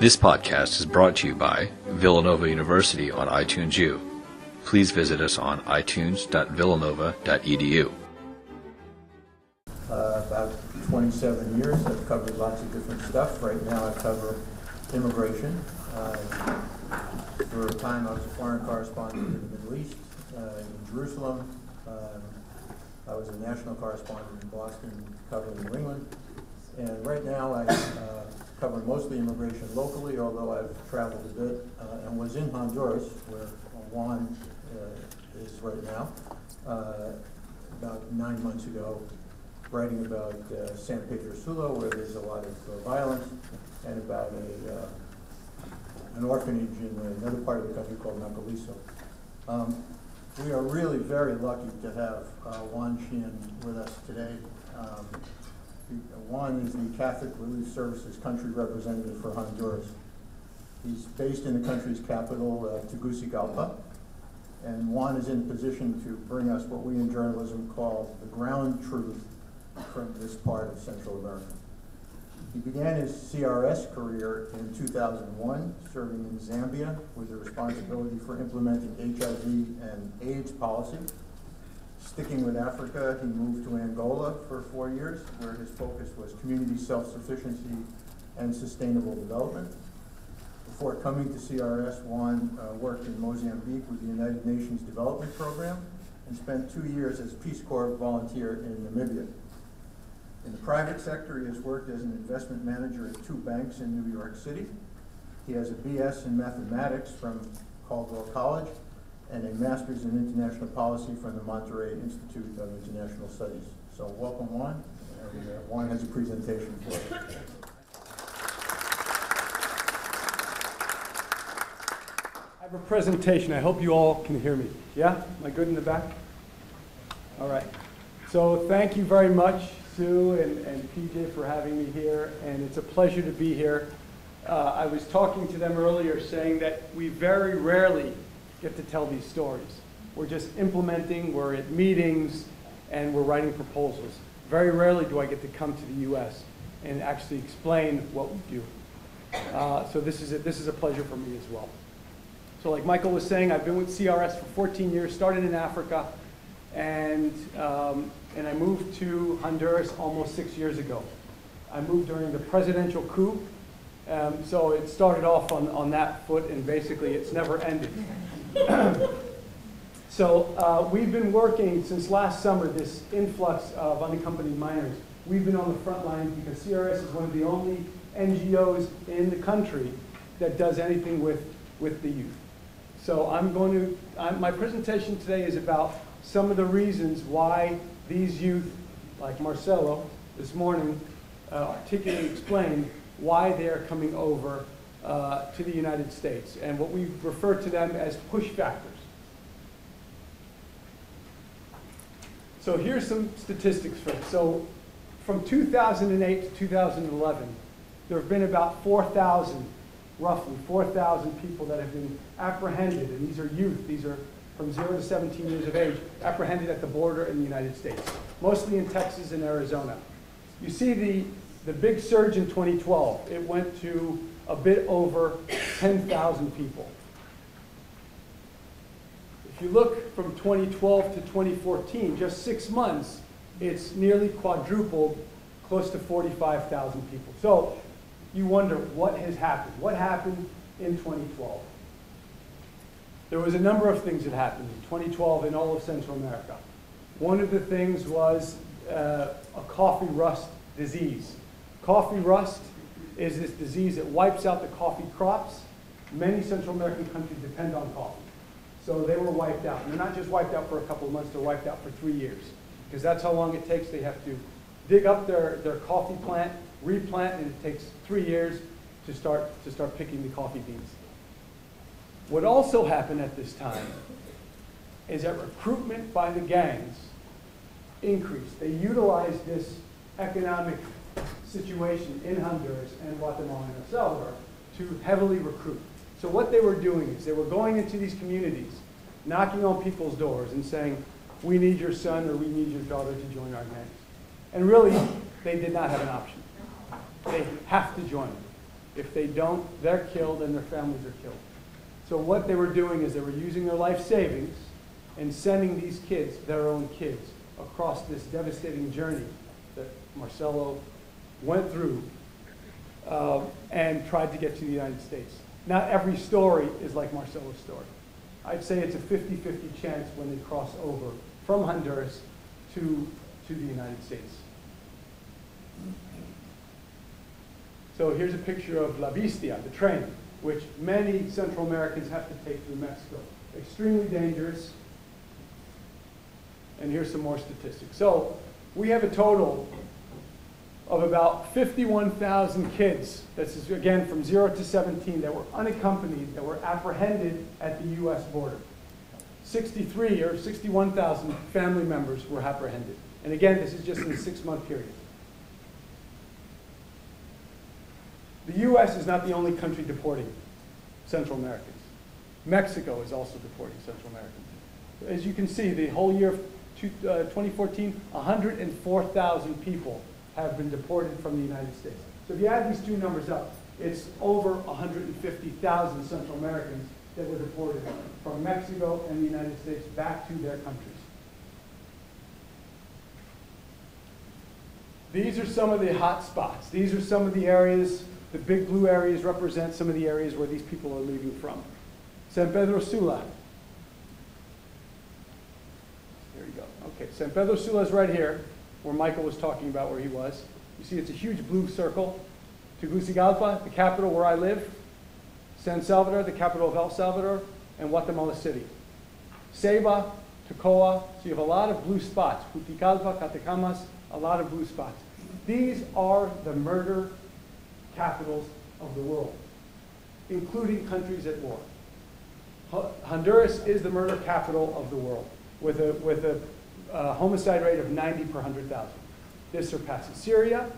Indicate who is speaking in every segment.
Speaker 1: This podcast is brought to you by Villanova University on iTunes U. Please visit us on itunes.villanova.edu.
Speaker 2: Uh, about 27 years. I've covered lots of different stuff. Right now I cover immigration. Uh, for a time I was a foreign correspondent in the Middle East, uh, in Jerusalem. Um, I was a national correspondent in Boston covering New England. And right now I uh, cover mostly immigration locally, although I've traveled a bit uh, and was in Honduras, where Juan uh, is right now, uh, about nine months ago, writing about uh, San Pedro Sula, where there's a lot of uh, violence, and about a, an orphanage in another part of the country called Nacaliso. Um, we are really very lucky to have Juan Sheehan with us today. Um, Juan is the Catholic Relief Services country representative for Honduras. He's based in the country's capital, uh, Tegucigalpa, and Juan is in position to bring us what we in journalism call the ground truth from this part of Central America. He began his CRS career in 2001, serving in Zambia with the responsibility for implementing HIV and AIDS policy. Sticking with Africa, he moved to Angola for four years, where his focus was community self-sufficiency and sustainable development. Before coming to CRS, Juan uh, worked in Mozambique with the United Nations Development Program and spent two years as Peace Corps volunteer in Namibia. In the private sector, he has worked as an investment manager at two banks in New York City. He has a BS in mathematics from Caldwell College and a master's in international policy from the Monterey Institute of International Studies. So welcome, Juan. And, uh, Juan has a presentation for us.
Speaker 3: I have a presentation. I hope you all can hear me. Yeah? Am I good in the back? All right. So thank you very much, Sue and, and PJ, for having me here, and it's a pleasure to be here. Uh, I was talking to them earlier saying that we very rarely get to tell these stories. We're just implementing, we're at meetings, and we're writing proposals. Very rarely do I get to come to the U.S. and actually explain what we do. Uh, so this is, a, this is a pleasure for me as well. So like Michael was saying, I've been with CRS for 14 years, started in Africa, and, um, and I moved to Honduras almost six years ago. I moved during the presidential coup, um, so it started off on, on that foot, and basically it's never ended. so uh, we've been working since last summer, this influx of unaccompanied minors. We've been on the front lines because CRS is one of the only NGOs in the country that does anything with, with the youth. So I'm going to, I'm, my presentation today is about some of the reasons why these youth, like Marcelo this morning, uh, articulately explained why they are coming over uh, to the United States and what we refer to them as push factors. So here's some statistics for it. So from 2008 to 2011, there have been about 4,000, roughly 4,000 people that have been apprehended, and these are youth, these are from 0 to 17 years of age, apprehended at the border in the United States, mostly in Texas and Arizona. You see the, the big surge in 2012. It went to a bit over 10,000 people. If you look from 2012 to 2014, just six months, it's nearly quadrupled, close to 45,000 people. So you wonder what has happened. What happened in 2012? There was a number of things that happened in 2012 in all of Central America. One of the things was uh, a coffee rust disease. Coffee rust is this disease that wipes out the coffee crops. Many Central American countries depend on coffee. So they were wiped out. And they're not just wiped out for a couple of months, they're wiped out for three years. Because that's how long it takes. They have to dig up their, their coffee plant, replant, and it takes three years to start, to start picking the coffee beans. What also happened at this time is that recruitment by the gangs increased. They utilized this economic situation in Honduras and Guatemala and El Salvador to heavily recruit. So what they were doing is they were going into these communities, knocking on people's doors and saying, we need your son or we need your daughter to join our gangs. And really, they did not have an option. They have to join. If they don't, they're killed and their families are killed. So what they were doing is they were using their life savings and sending these kids, their own kids, across this devastating journey that Marcelo went through uh, and tried to get to the United States. Not every story is like Marcelo's story. I'd say it's a 50-50 chance when they cross over from Honduras to, to the United States. So here's a picture of La Bestia, the train, which many Central Americans have to take through Mexico. Extremely dangerous. And here's some more statistics. So we have a total of about 51,000 kids, this is again from 0 to 17, that were unaccompanied, that were apprehended at the U.S. border. 63 or 61,000 family members were apprehended. And again, this is just in a six-month period. The U.S. is not the only country deporting Central Americans. Mexico is also deporting Central Americans. As you can see, the whole year of uh, 2014, 104,000 people have been deported from the United States. So if you add these two numbers up, it's over 150,000 Central Americans that were deported from Mexico and the United States back to their countries. These are some of the hot spots. These are some of the areas, the big blue areas represent some of the areas where these people are leaving from. San Pedro Sula. There you go. Okay, San Pedro Sula is right here, where Michael was talking about where he was. You see it's a huge blue circle. Tegucigalpa, the capital where I live. San Salvador, the capital of El Salvador, and Guatemala City. Ceiba, Tocoa, so you have a lot of blue spots. Juticalpa, Catacamas, a lot of blue spots. These are the murder capitals of the world, including countries at war. Honduras is the murder capital of the world, with a, with a uh, homicide rate of 90 per 100,000. This surpasses Syria,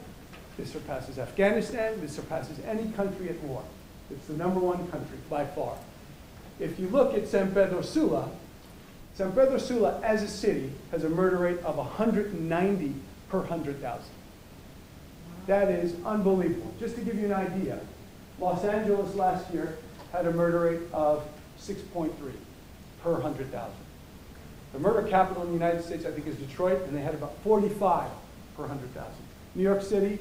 Speaker 3: this surpasses Afghanistan, this surpasses any country at war. It's the number one country by far. If you look at San Pedro Sula, San Pedro Sula as a city has a murder rate of 190 per 100,000. That is unbelievable. Just to give you an idea, Los Angeles last year had a murder rate of 6.3 per 100,000. The murder capital in the United States, I think, is Detroit, and they had about 45 per 100,000. New York City,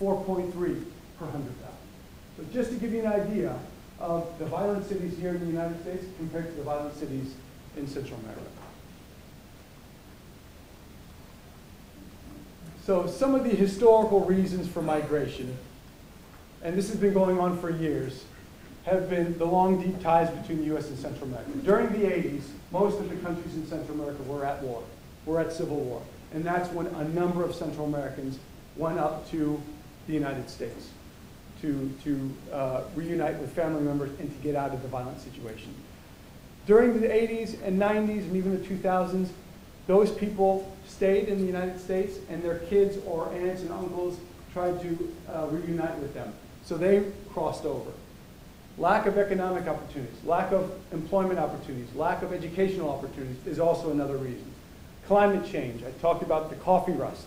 Speaker 3: 4.3 per 100,000. So just to give you an idea of the violent cities here in the United States compared to the violent cities in Central America. So some of the historical reasons for migration, and this has been going on for years, have been the long, deep ties between the U.S. and Central America. During the 80s, most of the countries in Central America were at war, were at civil war. And that's when a number of Central Americans went up to the United States to, to uh, reunite with family members and to get out of the violent situation. During the 80s and 90s and even the 2000s, those people stayed in the United States and their kids or aunts and uncles tried to uh, reunite with them. So they crossed over. Lack of economic opportunities, lack of employment opportunities, lack of educational opportunities is also another reason. Climate change, I talked about the coffee rust.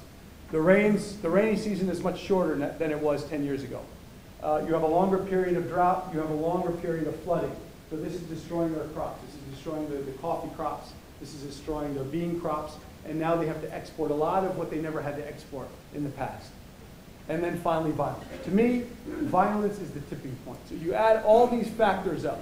Speaker 3: The rains, the rainy season is much shorter than it was 10 years ago. Uh, you have a longer period of drought, you have a longer period of flooding. So this is destroying their crops. This is destroying the, the coffee crops. This is destroying their bean crops. And now they have to export a lot of what they never had to export in the past. And then finally, violence. To me, violence is the tipping point. So you add all these factors up,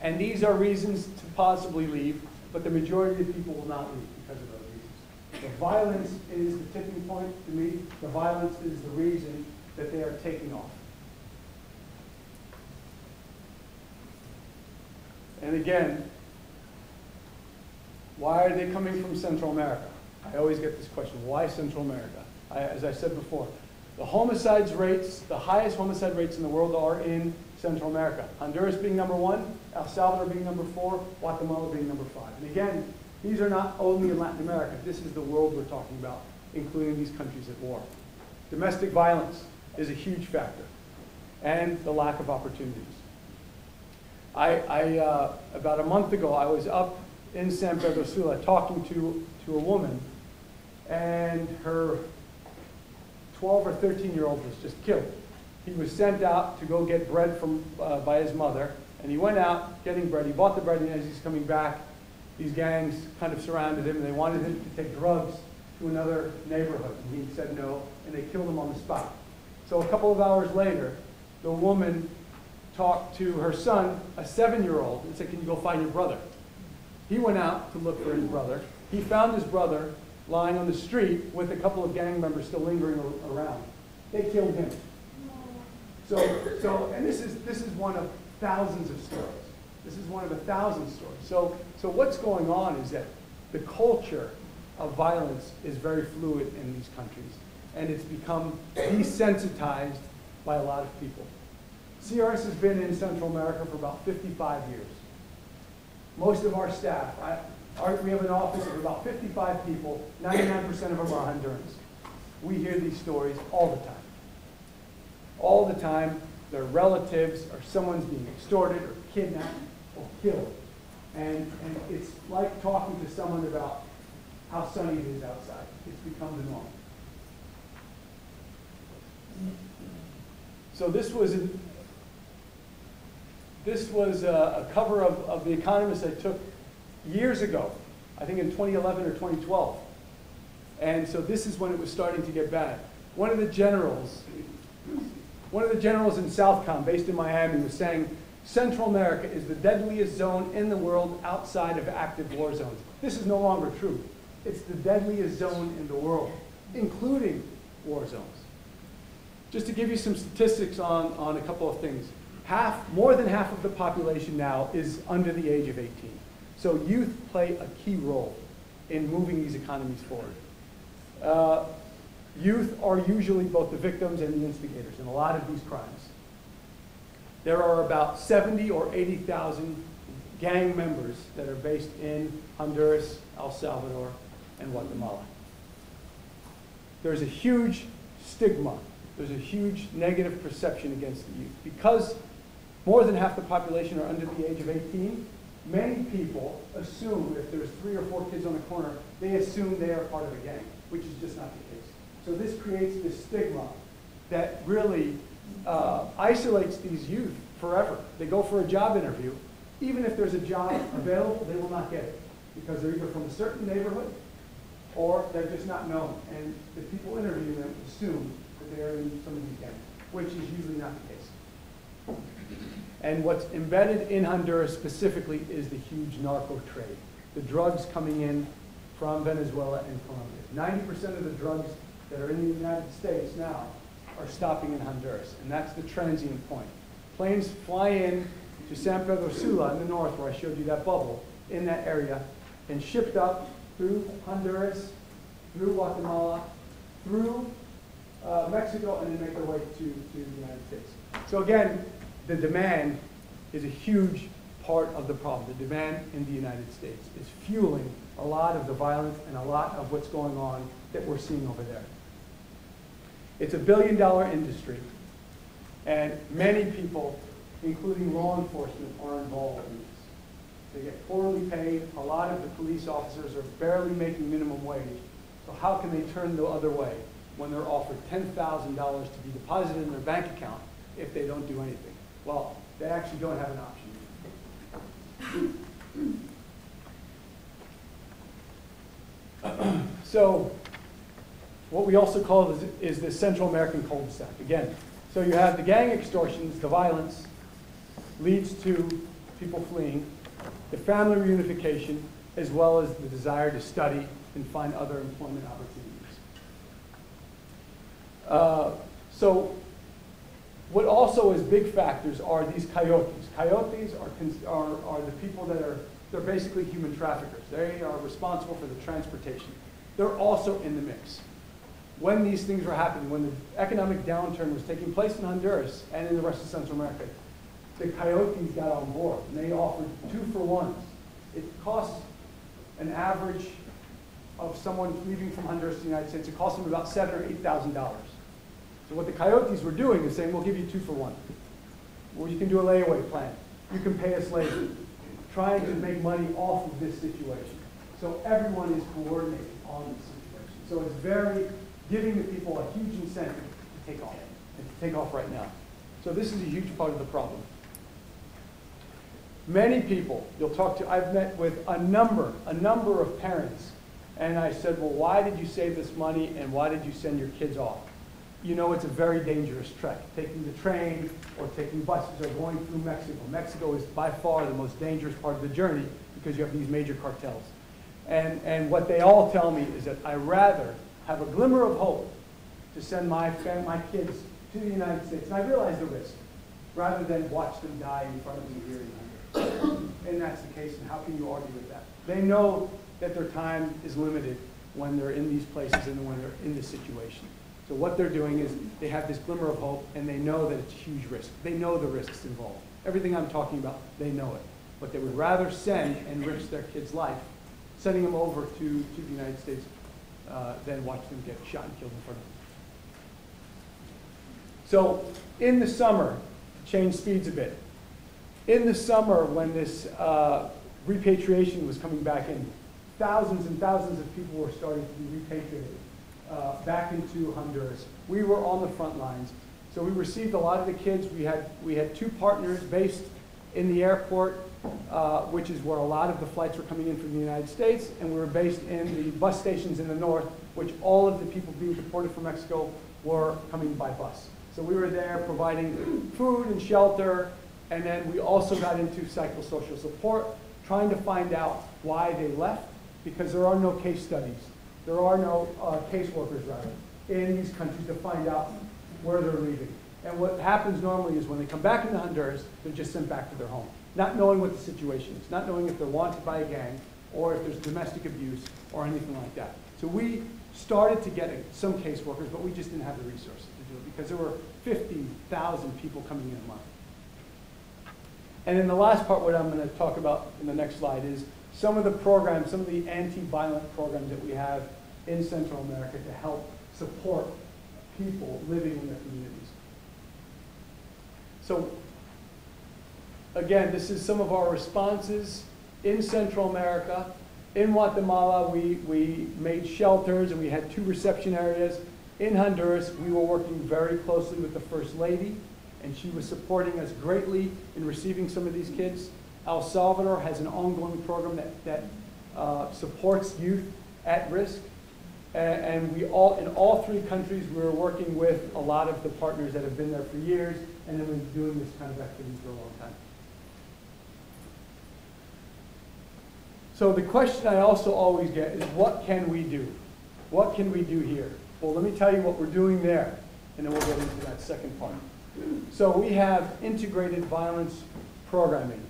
Speaker 3: and these are reasons to possibly leave, but the majority of people will not leave because of those reasons. The violence is the tipping point to me. The violence is the reason that they are taking off. And again, why are they coming from Central America? I always get this question, why Central America? I, as I said before, the homicides rates, the highest homicide rates in the world are in Central America. Honduras being number one, El Salvador being number four, Guatemala being number five. And again, these are not only in Latin America. This is the world we're talking about, including these countries at war. Domestic violence is a huge factor, and the lack of opportunities. I, I uh, about a month ago, I was up in San Pedro Sula talking to, to a woman, and her 12 or 13 year old was just killed. He was sent out to go get bread from, uh, by his mother, and he went out getting bread. He bought the bread, and as he's coming back, these gangs kind of surrounded him, and they wanted him to take drugs to another neighborhood. And he said no, and they killed him on the spot. So a couple of hours later, the woman talked to her son, a seven-year-old, and said, can you go find your brother? He went out to look for his brother. He found his brother lying on the street with a couple of gang members still lingering around. They killed him. So, so, and this is, this is one of thousands of stories. This is one of a thousand stories. So, so what's going on is that the culture of violence is very fluid in these countries, and it's become desensitized by a lot of people. CRS has been in Central America for about 55 years. Most of our staff, I, our, we have an office of about 55 people, 99% of them are Hondurans. We hear these stories all the time. All the time, their relatives or someone's being extorted or kidnapped or killed. And, and it's like talking to someone about how sunny it is outside. It's become the norm. So this was, this was a, a cover of, of The Economist I took years ago, I think in 2011 or 2012. And so this is when it was starting to get bad. One of the generals, one of the generals in Southcom, based in Miami, was saying, Central America is the deadliest zone in the world outside of active war zones. This is no longer true. It's the deadliest zone in the world, including war zones. Just to give you some statistics on, on a couple of things. Half, more than half of the population now is under the age of 18. So youth play a key role in moving these economies forward. Uh, youth are usually both the victims and the instigators in a lot of these crimes. There are about 70 or 80,000 gang members that are based in Honduras, El Salvador, and Guatemala. There's a huge stigma, there's a huge negative perception against the youth. Because more than half the population are under the age of 18, many people assume if there's three or four kids on a corner, they assume they are part of a gang, which is just not the case. So this creates this stigma that really uh, isolates these youth forever. They go for a job interview. Even if there's a job available, they will not get it because they're either from a certain neighborhood or they're just not known. And the people interviewing them assume that they are in some of these gangs, which is usually not the case. And what's embedded in Honduras specifically is the huge narco trade, the drugs coming in from Venezuela and Colombia. 90% of the drugs that are in the United States now are stopping in Honduras, and that's the transient point. Planes fly in to San Pedro Sula in the north, where I showed you that bubble, in that area, and shipped up through Honduras, through Guatemala, through uh, Mexico, and then make their way to, to the United States. So again, the demand is a huge part of the problem. The demand in the United States is fueling a lot of the violence and a lot of what's going on that we're seeing over there. It's a billion dollar industry, and many people, including law enforcement, are involved in this. They get poorly paid. A lot of the police officers are barely making minimum wage. So how can they turn the other way when they're offered $10,000 to be deposited in their bank account if they don't do anything? Well, they actually don't have an option. So what we also call is, is the Central American cul-de-sac. Again, so you have the gang extortions, the violence leads to people fleeing, the family reunification, as well as the desire to study and find other employment opportunities. Uh, so what also is big factors are these coyotes. Coyotes are, are, are the people that are, they're basically human traffickers. They are responsible for the transportation. They're also in the mix. When these things were happening, when the economic downturn was taking place in Honduras and in the rest of Central America, the coyotes got on board and they offered two for ones. It costs an average of someone leaving from Honduras to the United States, it costs them about seven or eight thousand dollars. So what the coyotes were doing is saying, we'll give you two for one. Or you can do a layaway plan. You can pay us later. Trying to make money off of this situation. So everyone is coordinating on this situation. So it's very, giving the people a huge incentive to take off. and to take off right now. So this is a huge part of the problem. Many people, you'll talk to, I've met with a number, a number of parents, and I said, well, why did you save this money and why did you send your kids off? You know it's a very dangerous trek, taking the train or taking buses or going through Mexico. Mexico is by far the most dangerous part of the journey because you have these major cartels. And, and what they all tell me is that I rather have a glimmer of hope to send my, my kids to the United States, and I realize the risk, rather than watch them die in front of me here in. And that's the case, and how can you argue with that? They know that their time is limited when they're in these places and when they're in this situation. So what they're doing is they have this glimmer of hope, and they know that it's a huge risk. They know the risks involved. Everything I'm talking about, they know it. But they would rather send and risk their kid's life, sending them over to, to the United States, uh, than watch them get shot and killed in front of them. So in the summer, change speeds a bit. In the summer, when this uh, repatriation was coming back in, thousands and thousands of people were starting to be repatriated uh, back into Honduras. We were on the front lines. So we received a lot of the kids. We had, we had two partners based in the airport, uh, which is where a lot of the flights were coming in from the United States, and we were based in the bus stations in the north, which all of the people being deported from Mexico were coming by bus. So we were there providing food and shelter, and then we also got into psychosocial support, trying to find out why they left, because there are no case studies. There are no uh, caseworkers, rather, in these countries to find out where they're leaving. And what happens normally is when they come back into Honduras, they're just sent back to their home, not knowing what the situation is, not knowing if they're wanted by a gang, or if there's domestic abuse, or anything like that. So we started to get some caseworkers, but we just didn't have the resources to do it, because there were 50,000 people coming in a month. And then the last part, what I'm going to talk about in the next slide, is some of the programs, some of the anti-violent programs that we have in Central America to help support people living in their communities. So, again, this is some of our responses in Central America. In Guatemala, we, we made shelters and we had two reception areas. In Honduras, we were working very closely with the First Lady, and she was supporting us greatly in receiving some of these kids. El Salvador has an ongoing program that, that uh, supports youth at risk. And we all, in all three countries, we're working with a lot of the partners that have been there for years and have been doing this kind of activity for a long time. So the question I also always get is, what can we do? What can we do here? Well, let me tell you what we're doing there, and then we'll get into that second part. So we have integrated violence programming,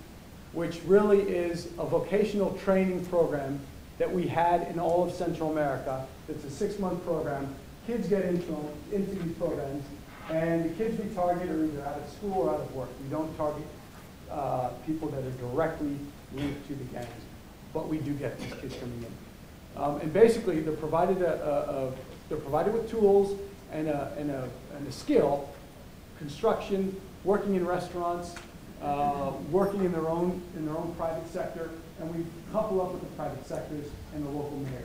Speaker 3: which really is a vocational training program that we had in all of Central America. It's a six-month program. Kids get into, into these programs, and the kids we target are either out of school or out of work. We don't target uh, people that are directly linked to the gangs, but we do get these kids coming in. Um, and basically, they're provided a, a, a they're provided with tools and a, and a, and a skill, construction, working in restaurants, uh, working in their own in their own private sector, and we couple up with the private sectors and the local mayors.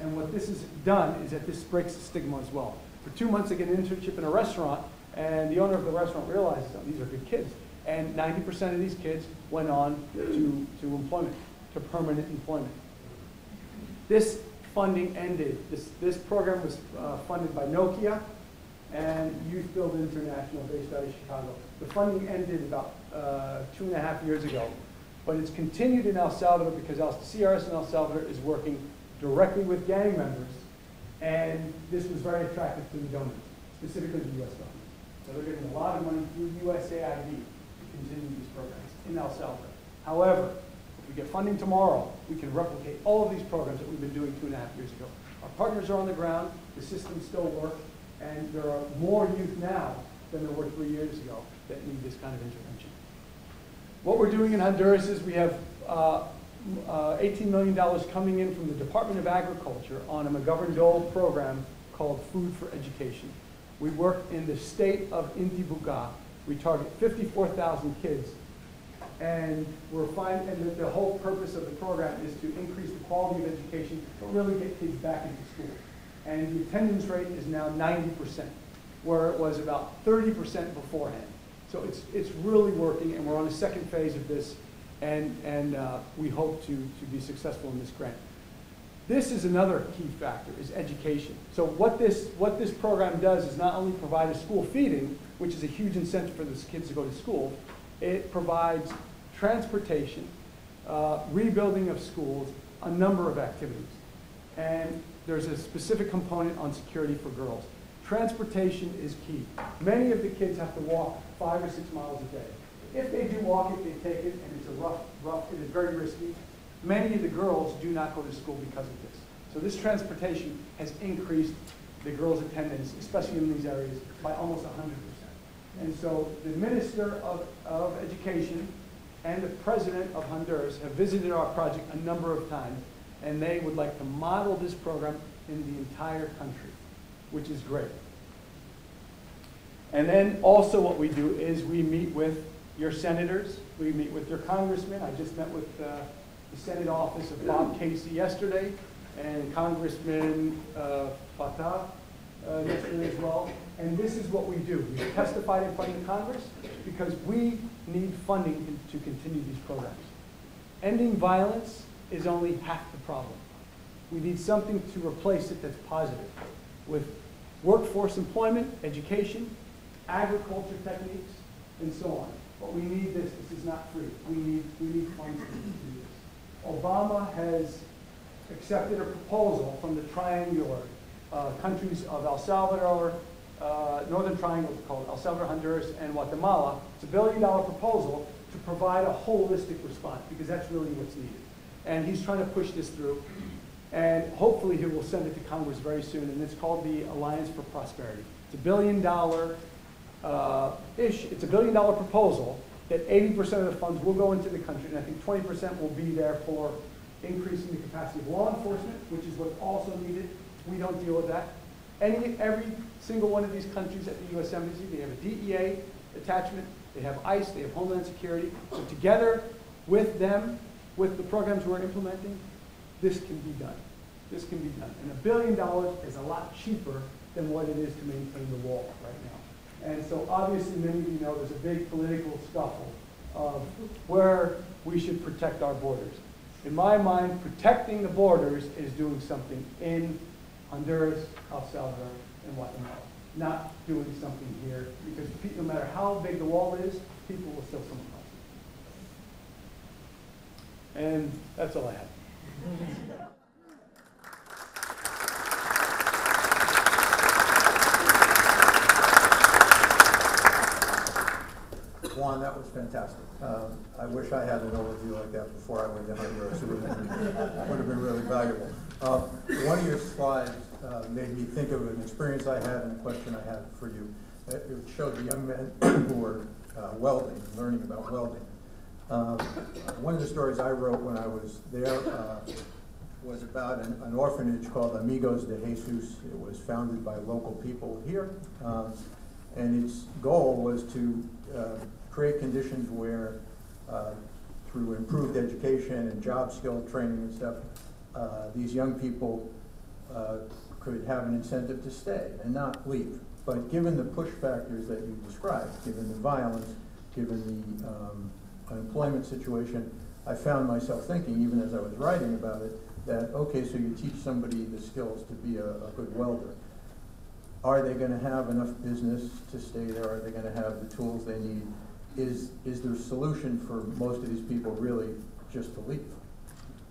Speaker 3: And what this has done is that this breaks the stigma as well. For two months, they get an internship in a restaurant, and the owner of the restaurant realizes that these are good kids. And 90% of these kids went on to, to employment, to permanent employment. This funding ended. This, this program was uh, funded by Nokia and Youth Build International based out of Chicago. The funding ended about uh, two and a half years ago, but it's continued in El Salvador because El, CRS in El Salvador is working directly with gang members, and this was very attractive to the donors, specifically the U.S. government. So they're getting a lot of money through USAID to continue these programs in El Salvador. However, if we get funding tomorrow, we can replicate all of these programs that we've been doing two and a half years ago. Our partners are on the ground, the systems still work, and there are more youth now than there were three years ago that need this kind of intervention. What we're doing in Honduras is we have uh, uh, $18 million coming in from the Department of Agriculture on a McGovern-Dole program called Food for Education. We work in the state of Intibucá. We target 54,000 kids. And we're finding, and the, the whole purpose of the program is to increase the quality of education, but really get kids back into school. And the attendance rate is now 90%. where it was about 30% beforehand. So it's, it's really working, and we're on the second phase of this, and, and uh, we hope to, to be successful in this grant. This is another key factor, is education. So what this, what this program does is not only provide a school feeding, which is a huge incentive for these kids to go to school, it provides transportation, uh, rebuilding of schools, a number of activities. And there's a specific component on security for girls. Transportation is key. Many of the kids have to walk five or six miles a day. If they do walk it, they take it, and it's a rough, rough, it is very risky. Many of the girls do not go to school because of this. So this transportation has increased the girls' attendance, especially in these areas, by almost 100%. And so the Minister of, of Education and the President of Honduras have visited our project a number of times, and they would like to model this program in the entire country, which is great. And then also what we do is we meet with your senators, we meet with your congressmen. I just met with uh, the Senate office of Bob Casey yesterday, and Congressman uh, Fattah uh, yesterday as well. And this is what we do. We testified in front of Congress because we need funding to continue these programs. Ending violence is only half the problem. We need something to replace it that's positive with workforce employment, education, agriculture techniques, and so on. But we need this. This is not free. We need, we need funds to do this. Obama has accepted a proposal from the triangular uh, countries of El Salvador, uh, Northern Triangle, called El Salvador, Honduras, and Guatemala. It's a billion dollar proposal to provide a holistic response because that's really what's needed. And he's trying to push this through. And hopefully he will send it to Congress very soon. And it's called the Alliance for Prosperity. It's a billion dollar uh, ish, it's a billion dollar proposal that 80% of the funds will go into the country. And I think 20% will be there for increasing the capacity of law enforcement, which is what's also needed. We don't deal with that. Any, every single one of these countries at the U.S. Embassy, they have a DEA attachment, they have ICE, they have Homeland Security. So together with them, with the programs we're implementing, this can be done. This can be done. And a billion dollars is a lot cheaper than what it is to maintain the wall right now. And so obviously, many of you know there's a big political scuffle of where we should protect our borders. In my mind, protecting the borders is doing something in Honduras, El Salvador, and Guatemala. Not doing something here, because no matter how big the wall is, people will still come across it. And that's all I have.
Speaker 2: Juan, that was fantastic. Um, I wish I had an overview like that before I went to Honduras. It would have been, would have been really valuable. Uh, One of your slides uh, made me think of an experience I had and a question I had for you. It it showed the young men who were uh, welding, learning about welding. Um, One of the stories I wrote when I was there uh, was about an an orphanage called Amigos de Jesus. It was founded by local people here. Um, And its goal was to uh, create conditions where, uh, through improved education and job skill training and stuff, uh, these young people uh, could have an incentive to stay and not leave. But given the push factors that you described, given the violence, given the um, unemployment situation, I found myself thinking, even as I was writing about it, that, okay, so you teach somebody the skills to be a, a good welder. Are they gonna have enough business to stay there? Are they gonna have the tools they need? Is, is there a solution for most of these people really just to leave?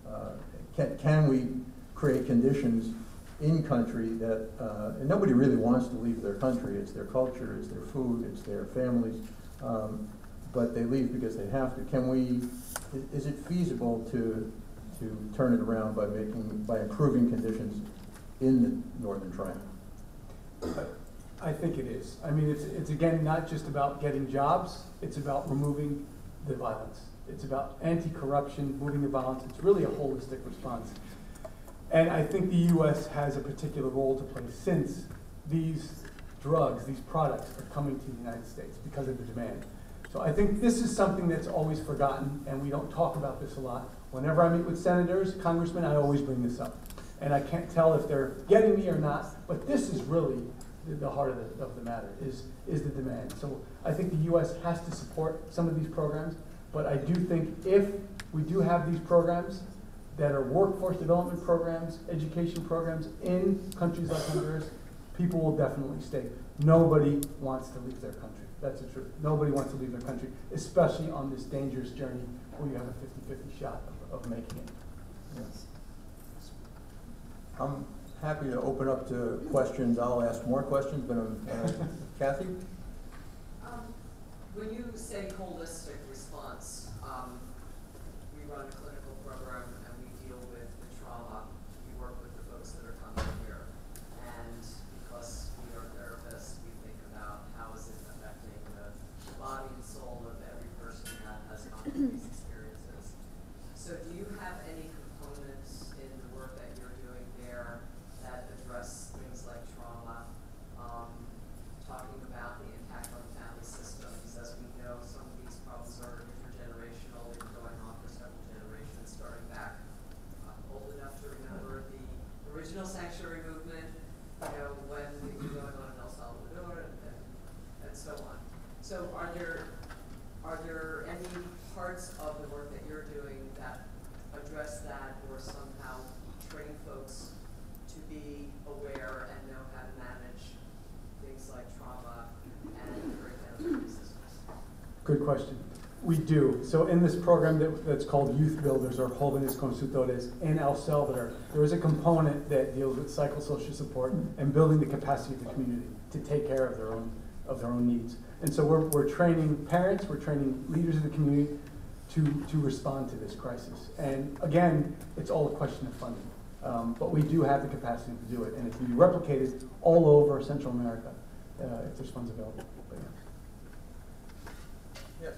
Speaker 2: Uh, Can, can we create conditions in country that, uh, and nobody really wants to leave their country, it's their culture, it's their food, it's their families, um, but they leave because they have to. Can we, is it feasible to, to turn it around by making, by improving conditions in the Northern Triangle?
Speaker 3: I think it is. I mean, it's, it's again, not just about getting jobs, it's about removing the violence. It's about anti-corruption, moving the violence. It's really a holistic response. And I think the U.S. has a particular role to play since these drugs, these products are coming to the United States because of the demand. So I think this is something that's always forgotten, and we don't talk about this a lot. Whenever I meet with senators, congressmen, I always bring this up. And I can't tell if they're getting me or not, but this is really the, heart of the, of the matter, is, is the demand. So I think the US has to support some of these programs, but I do think if we do have these programs that are workforce development programs, education programs in countries like Honduras, people will definitely stay. Nobody wants to leave their country. That's the truth. Nobody wants to leave their country, especially on this dangerous journey where you have a 50-50 shot of, of making it.
Speaker 2: Yes. I'm happy to open up to questions. I'll ask more questions, but um, uh, Kathy?
Speaker 4: Um, When you say holistic response, um, we run a clinical program and we deal with the trauma. We work with the folks that are coming here. And because we are therapists, we think about how is it affecting the body and soul of every person that has gone through these experiences. So do you have any components in the work that you're doing there that address things like trauma? Um, talking about the impact on family systems, as we know, some of these problems are intergenerational, they've been going on for several generations, starting back, I'm old enough to remember the sanctuary movement, you know, when things were going on in El Salvador and, and, and so on. So are there, are there any parts of the work that you're doing that address that or somehow train folks to be aware and know how to manage things like trauma and of systems?
Speaker 3: Good question. We do. So in this program that, that's called Youth Builders or Jóvenes Constructores in El Salvador, there is a component that deals with psychosocial support and building the capacity of the community to take care of their own, of their own needs. And so we're, we're training parents, we're training leaders of the community to, to respond to this crisis. And again, it's all a question of funding. Um, but we do have the capacity to do it, and it can be replicated all over Central America uh, if there's funds available. But, yeah.
Speaker 2: Yes.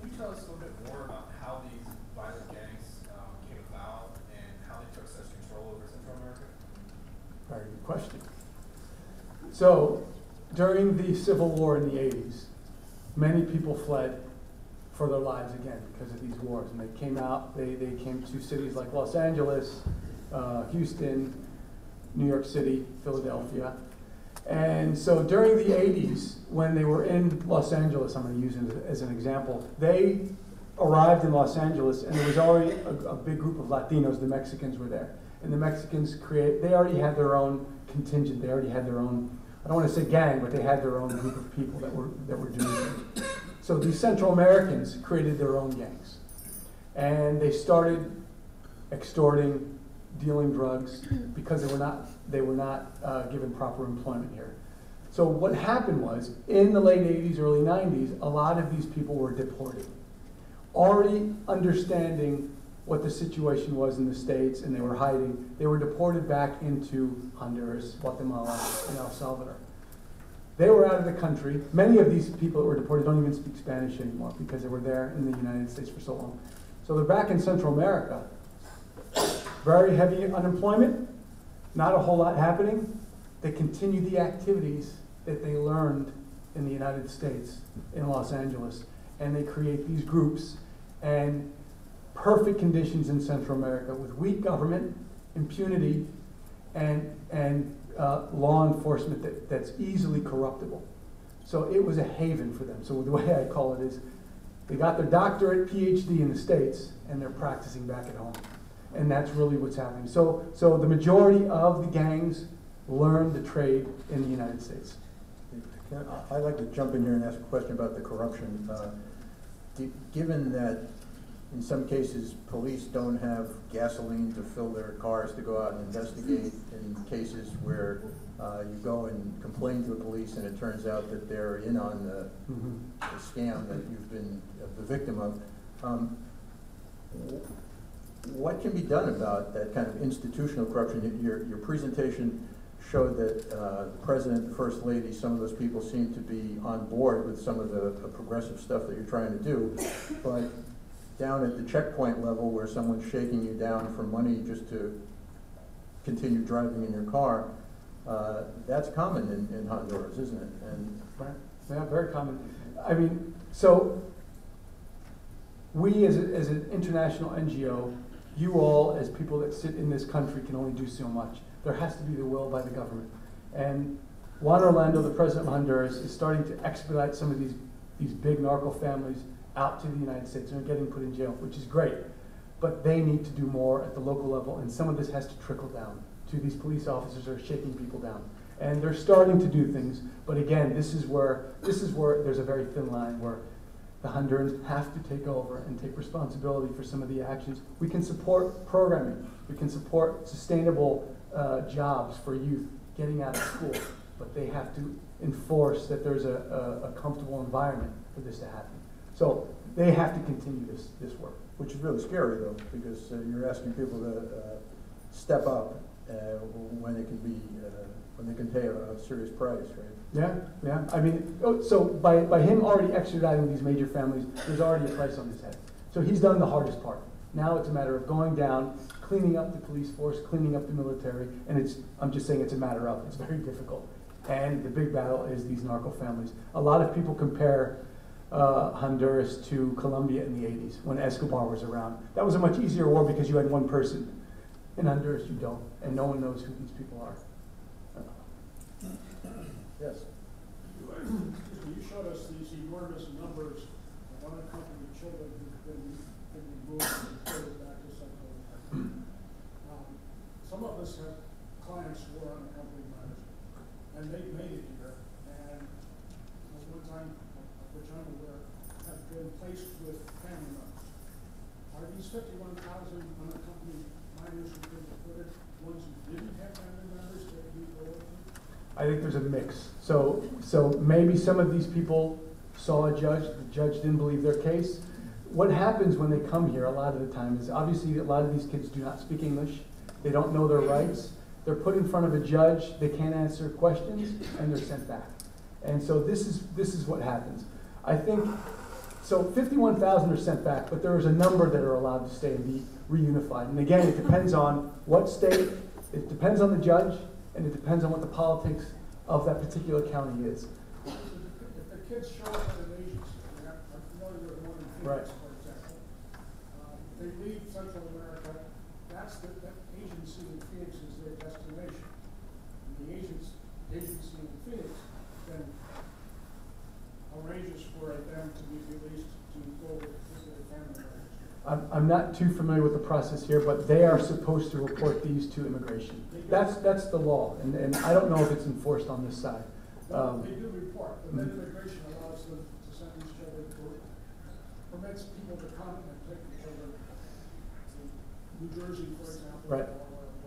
Speaker 5: Can you tell us a little bit more about how these violent gangs um, came about and how they took such control over Central America?
Speaker 3: Very good question. So, during the Civil War in the 80s, many people fled for their lives again because of these wars. And they came out, they, they came to cities like Los Angeles, uh, Houston, New York City, Philadelphia. And so during the 80s, when they were in Los Angeles, I'm going to use it as an example, they arrived in Los Angeles and there was already a, a big group of Latinos, the Mexicans were there. And the Mexicans create, they already had their own contingent, they already had their own, I don't want to say gang, but they had their own group of people that were, that were doing it. So these Central Americans created their own gangs. And they started extorting, dealing drugs because they were not, they were not uh, given proper employment here. So what happened was, in the late 80s, early 90s, a lot of these people were deported. Already understanding what the situation was in the States and they were hiding, they were deported back into Honduras, Guatemala, and El Salvador. They were out of the country. Many of these people that were deported don't even speak Spanish anymore because they were there in the United States for so long. So they're back in Central America. Very heavy unemployment, not a whole lot happening. They continue the activities that they learned in the United States, in Los Angeles, and they create these groups and perfect conditions in Central America with weak government, impunity, and, and uh, law enforcement that, that's easily corruptible. So it was a haven for them. So the way I call it is they got their doctorate, PhD in the States, and they're practicing back at home. And that's really what's happening. So, so the majority of the gangs learn the trade in the United States.
Speaker 2: I- I'd like to jump in here and ask a question about the corruption. Uh, Given that in some cases, police don't have gasoline to fill their cars to go out and investigate, in cases where uh, you go and complain to the police and it turns out that they're in on the the scam that you've been the victim of, um, what can be done about that kind of institutional corruption? Your, your presentation showed that uh, the president, the first lady, some of those people seem to be on board with some of the the progressive stuff that you're trying to do. But down at the checkpoint level where someone's shaking you down for money just to continue driving in your car, uh, that's common in, in Honduras, isn't it? And
Speaker 3: Right. Yeah, very common. I mean, so we as, a, as an international NGO, you all as people that sit in this country can only do so much. There has to be the will by the government. And Juan Orlando, the president of Honduras, is starting to expedite some of these, these big narco families out to the United States and are getting put in jail, which is great. But they need to do more at the local level, and some of this has to trickle down to these police officers who are shaking people down. And they're starting to do things, but again, this is where, this is where there's a very thin line where the Hondurans have to take over and take responsibility for some of the actions. We can support programming, we can support sustainable uh, jobs for youth getting out of school, but they have to enforce that there's a, a, a comfortable environment for this to happen. So they have to continue this, this work.
Speaker 2: Which is really scary though, because uh, you're asking people to uh, step up uh, when it can be, uh, when they can pay a a serious price, right?
Speaker 3: Yeah, yeah. I mean, oh, so by, by him already extraditing these major families, there's already a price on his head. So he's done the hardest part. Now it's a matter of going down, cleaning up the police force, cleaning up the military, and it's, I'm just saying it's a matter of, it's very difficult. And the big battle is these narco families. A lot of people compare uh, Honduras to Colombia in the 80s when Escobar was around. That was a much easier war because you had one person. In Honduras, you don't, and no one knows who these people are.
Speaker 2: Yes.
Speaker 6: You, you showed us these enormous numbers of unaccompanied children who've been, been removed and put back to Central um, Some of us have clients who are unaccompanied minors, and they've made it here. And at one time, which I'm aware, have been placed with family members. Are these 51,000
Speaker 3: I think there's a mix. So, so maybe some of these people saw a judge, the judge didn't believe their case. What happens when they come here a lot of the time is obviously a lot of these kids do not speak English. They don't know their rights. They're put in front of a judge, they can't answer questions, and they're sent back. And so this is, this is what happens. I think, so 51,000 are sent back, but there is a number that are allowed to stay and be reunified. And again, it depends on what state, it depends on the judge, and it depends on what the politics of that particular county is.
Speaker 6: If the kids show up at an agency, I'm I'm familiar with one in
Speaker 3: Right.
Speaker 6: For example, um, they leave Central America, that's the, that agency in Phoenix is their destination. And the agents, agency in Phoenix then arranges for them to be released to go with their family members.
Speaker 3: I'm, I'm not too familiar with the process here, but they are supposed to report these to immigration. That's, that's the law, and, and I don't know if it's enforced on this side. Um,
Speaker 6: They do report, but then immigration allows them to send these children, or permits people to come and take each other to New Jersey, for example.
Speaker 3: Right.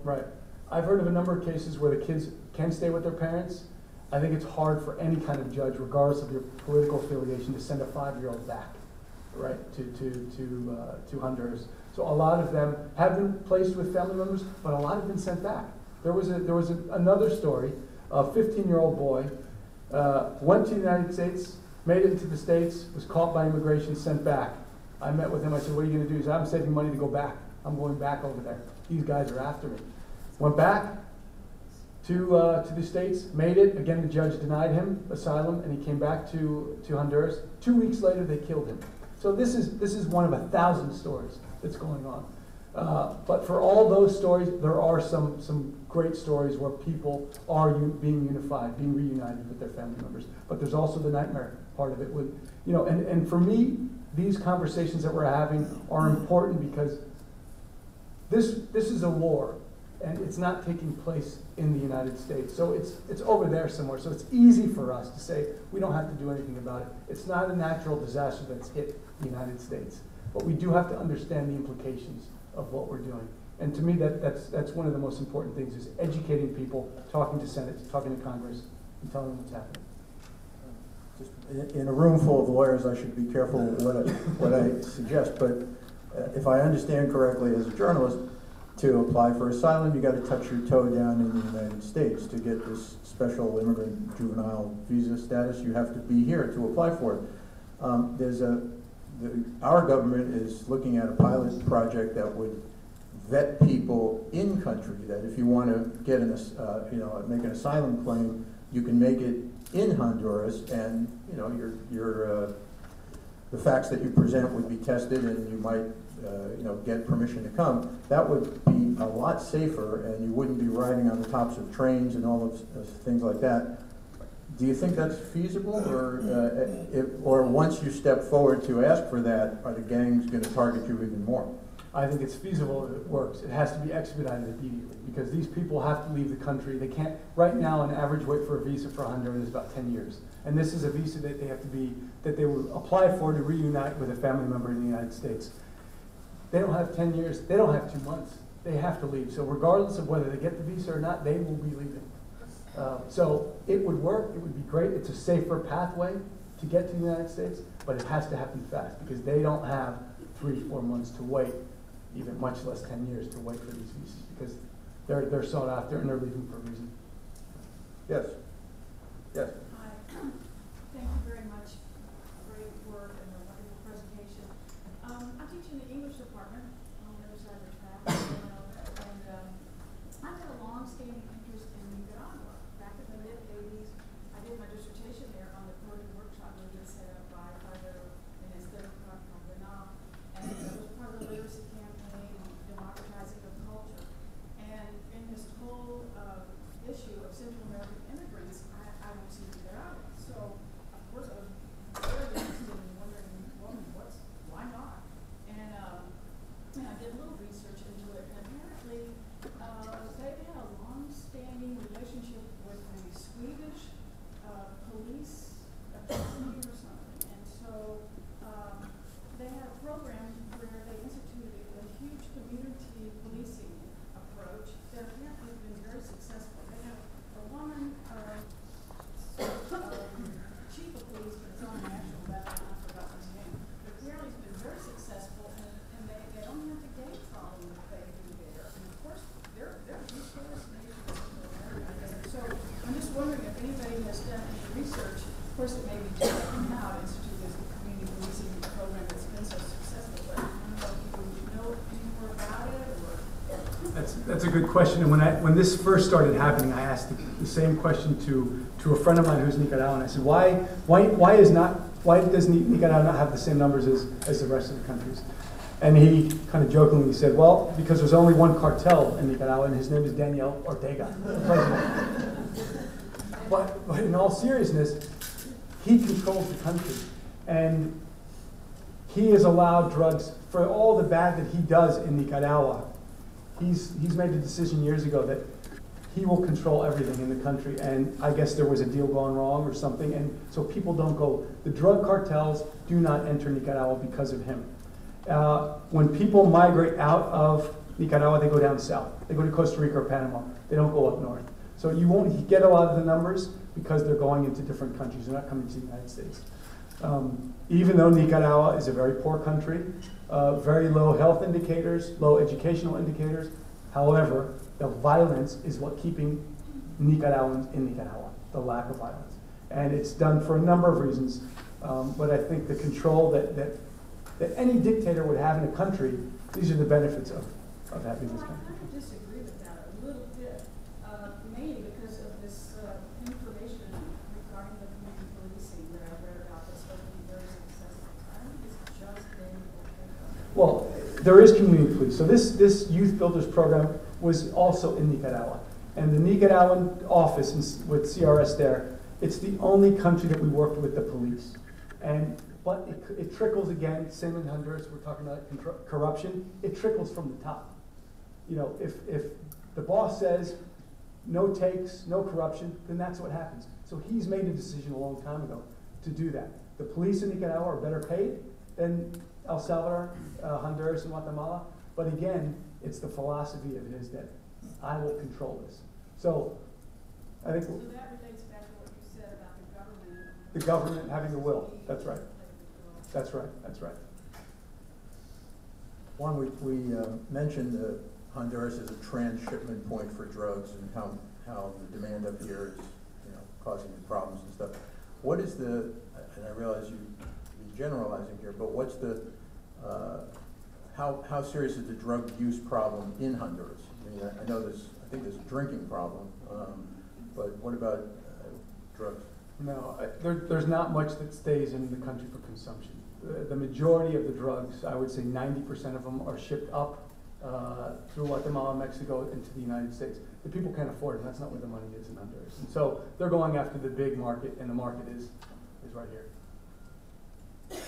Speaker 3: Right. I've heard of a number of cases where the kids can stay with their parents. I think it's hard for any kind of judge, regardless of your political affiliation, to send a five-year-old back, right, to, to, to, uh, to Honduras. So a lot of them have been placed with family members, but a lot have been sent back. There was a, there was a, another story, a fifteen-year-old boy, uh, went to the United States, made it into the States, was caught by immigration, sent back. I met with him, I said, what are you gonna do? He said, I'm saving money to go back. I'm going back over there. These guys are after me. Went back to, uh, to the States, made it. Again, the judge denied him asylum, and he came back to, to Honduras. Two weeks later, they killed him. So this is, this is one of a thousand stories that's going on. Uh, but for all those stories, there are some, some great stories where people are u- being unified, being reunited with their family members. But there's also the nightmare part of it with, you know, and, and for me, these conversations that we're having are important because this, this is a war, and it's not taking place in the United States. So it's, it's over there somewhere. So it's easy for us to say, we don't have to do anything about it. It's not a natural disaster that's hit the United States. But we do have to understand the implications of what we're doing. And to me, that, that's, that's one of the most important things, is educating people, talking to Senate, talking to Congress, and telling them what's happening.
Speaker 2: Just in- In a room full of lawyers, I should be careful what I, what I suggest, but uh, if I understand correctly as a journalist, to apply for asylum, you gotta touch your toe down in the United States. To get this special immigrant juvenile visa status, you have to be here to apply for it. Um, There's a, the, our government is looking at a pilot project that would vet people in country, that if you want to get an, uh, you know, make an asylum claim, you can make it in Honduras, and, you know, your, your, uh, the facts that you present would be tested, and you might, uh, you know, get permission to come. That would be a lot safer, and you wouldn't be riding on the tops of trains and all of, things like that. Do you think that's feasible, uh, or, uh, mm. uh, if, or once you step forward to ask for that, are the gangs gonna target you even more?
Speaker 3: I think it's feasible if it works. It has to be expedited immediately because these people have to leave the country. They can't, right now, an average wait for a visa for Honduras is about 10 years. And this is a visa that they have to be, that they will apply for to reunite with a family member in the United States. They don't have 10 years, they don't have two months. They have to leave. So regardless of whether they get the visa or not, they will be leaving. Uh, So it would work, it would be great. It's a safer pathway to get to the United States, but it has to happen fast because they don't have three, four months to wait, even much less 10 years to wait for these visas because they're, they're sought after and they're leaving for a reason.
Speaker 2: Yes, yes.
Speaker 7: Hi, thank you very much. Great work and a wonderful presentation. Um, I teach in the English department on the other side of the track, and, um, I've had a long-standing interest in Nicaragua. Back in the mid-eighties, I did my dissertation there on the coding workshop that was set up by Father Minister Cardenal. And it was part of the literacy campaign, democratizing of culture. And in this whole, uh, issue of Central American immigrants, I, I went to Nicaragua. So, of course, I was very interested in wondering, well, what's, why not? And, um, and I did a little research into it, and apparently, uh, they had a long-standing relationship with the Swedish, uh, police academy or something. And so, um, they had a program where they instituted a huge community policing approach that apparently has been very successful. They have a woman, uh, um, chief of police, but it's on a national level, and I forgot his name. But apparently it's been very successful, and, and they, they don't have the gate problem that they do there. And of course, they're, they're a huge tourist nation in Central America. So I'm just wondering if anybody has done any research, of course, it may be different now, to institute this community policing program that's been so successful, but I don't know if you know any more about it, or
Speaker 3: That's, that's a good question. And when I, when this first started happening, I asked the, the same question to, to a friend of mine who's Nicaraguan. I said, why, why, why is not, why does Ni- Nicaragua not have the same numbers as, as the rest of the countries? And he kind of jokingly said, well, because there's only one cartel in Nicaragua, and his name is Daniel Ortega. But, but in all seriousness, he controls the country. And he has allowed drugs, for all the bad that he does in Nicaragua, he's, he's made the decision years ago that he will control everything in the country. And I guess there was a deal gone wrong or something, and so people don't go. The drug cartels do not enter Nicaragua because of him. Uh, when people migrate out of Nicaragua, they go down south. They go to Costa Rica or Panama. They don't go up north. So you won't get a lot of the numbers because they're going into different countries. They're not coming to the United States. Um, even though Nicaragua is a very poor country, uh, very low health indicators, low educational indicators. However, the violence is what keeping Nicaraguans in Nicaragua, the lack of violence. And it's done for a number of reasons. Um, but I think the control that, that, that any dictator would have in a country, these are the benefits of, of having this
Speaker 7: Well, I
Speaker 3: country.
Speaker 7: disagree with that a little bit, uh, mainly because of this, uh, information regarding the community policing that I read about that's supposed to be very successful. I don't think it's just Daniel Ortega.
Speaker 3: Well, there is community police. So this, this Youth Builders Program was also in Nicaragua. And the Nicaraguan office with CRS there, it's the only country that we worked with the police. And, but it, it trickles again, same in Honduras, we're talking about corruption, it trickles from the top. You know, if, if the boss says, no takes, no corruption, then that's what happens. So he's made a decision a long time ago to do that. The police in Nicaragua are better paid than El Salvador, uh, Honduras, and Guatemala. But again, it's the philosophy of his that I will control this. So I think
Speaker 7: So that relates back to what you said about the government.
Speaker 3: the government having the will. That's right. That's right. That's right.
Speaker 2: One, we, we uh, mentioned that Honduras is a transshipment point for drugs and how, how the demand up here is, you know, causing the problems and stuff. What is the, and I realize you, you're generalizing here, but what's the, uh, how, how serious is the drug use problem in Honduras? I mean, I, I know there's, I think there's a drinking problem, um, but what about uh, drugs?
Speaker 3: No, I- there, there's not much that stays in the country for consumption. The, the majority of the drugs, I would say ninety percent of them are shipped up uh, through Guatemala, Mexico, into the United States. The people can't afford it, and that's not where the money is in Honduras. And so they're going after the big market, and the market is, is right here.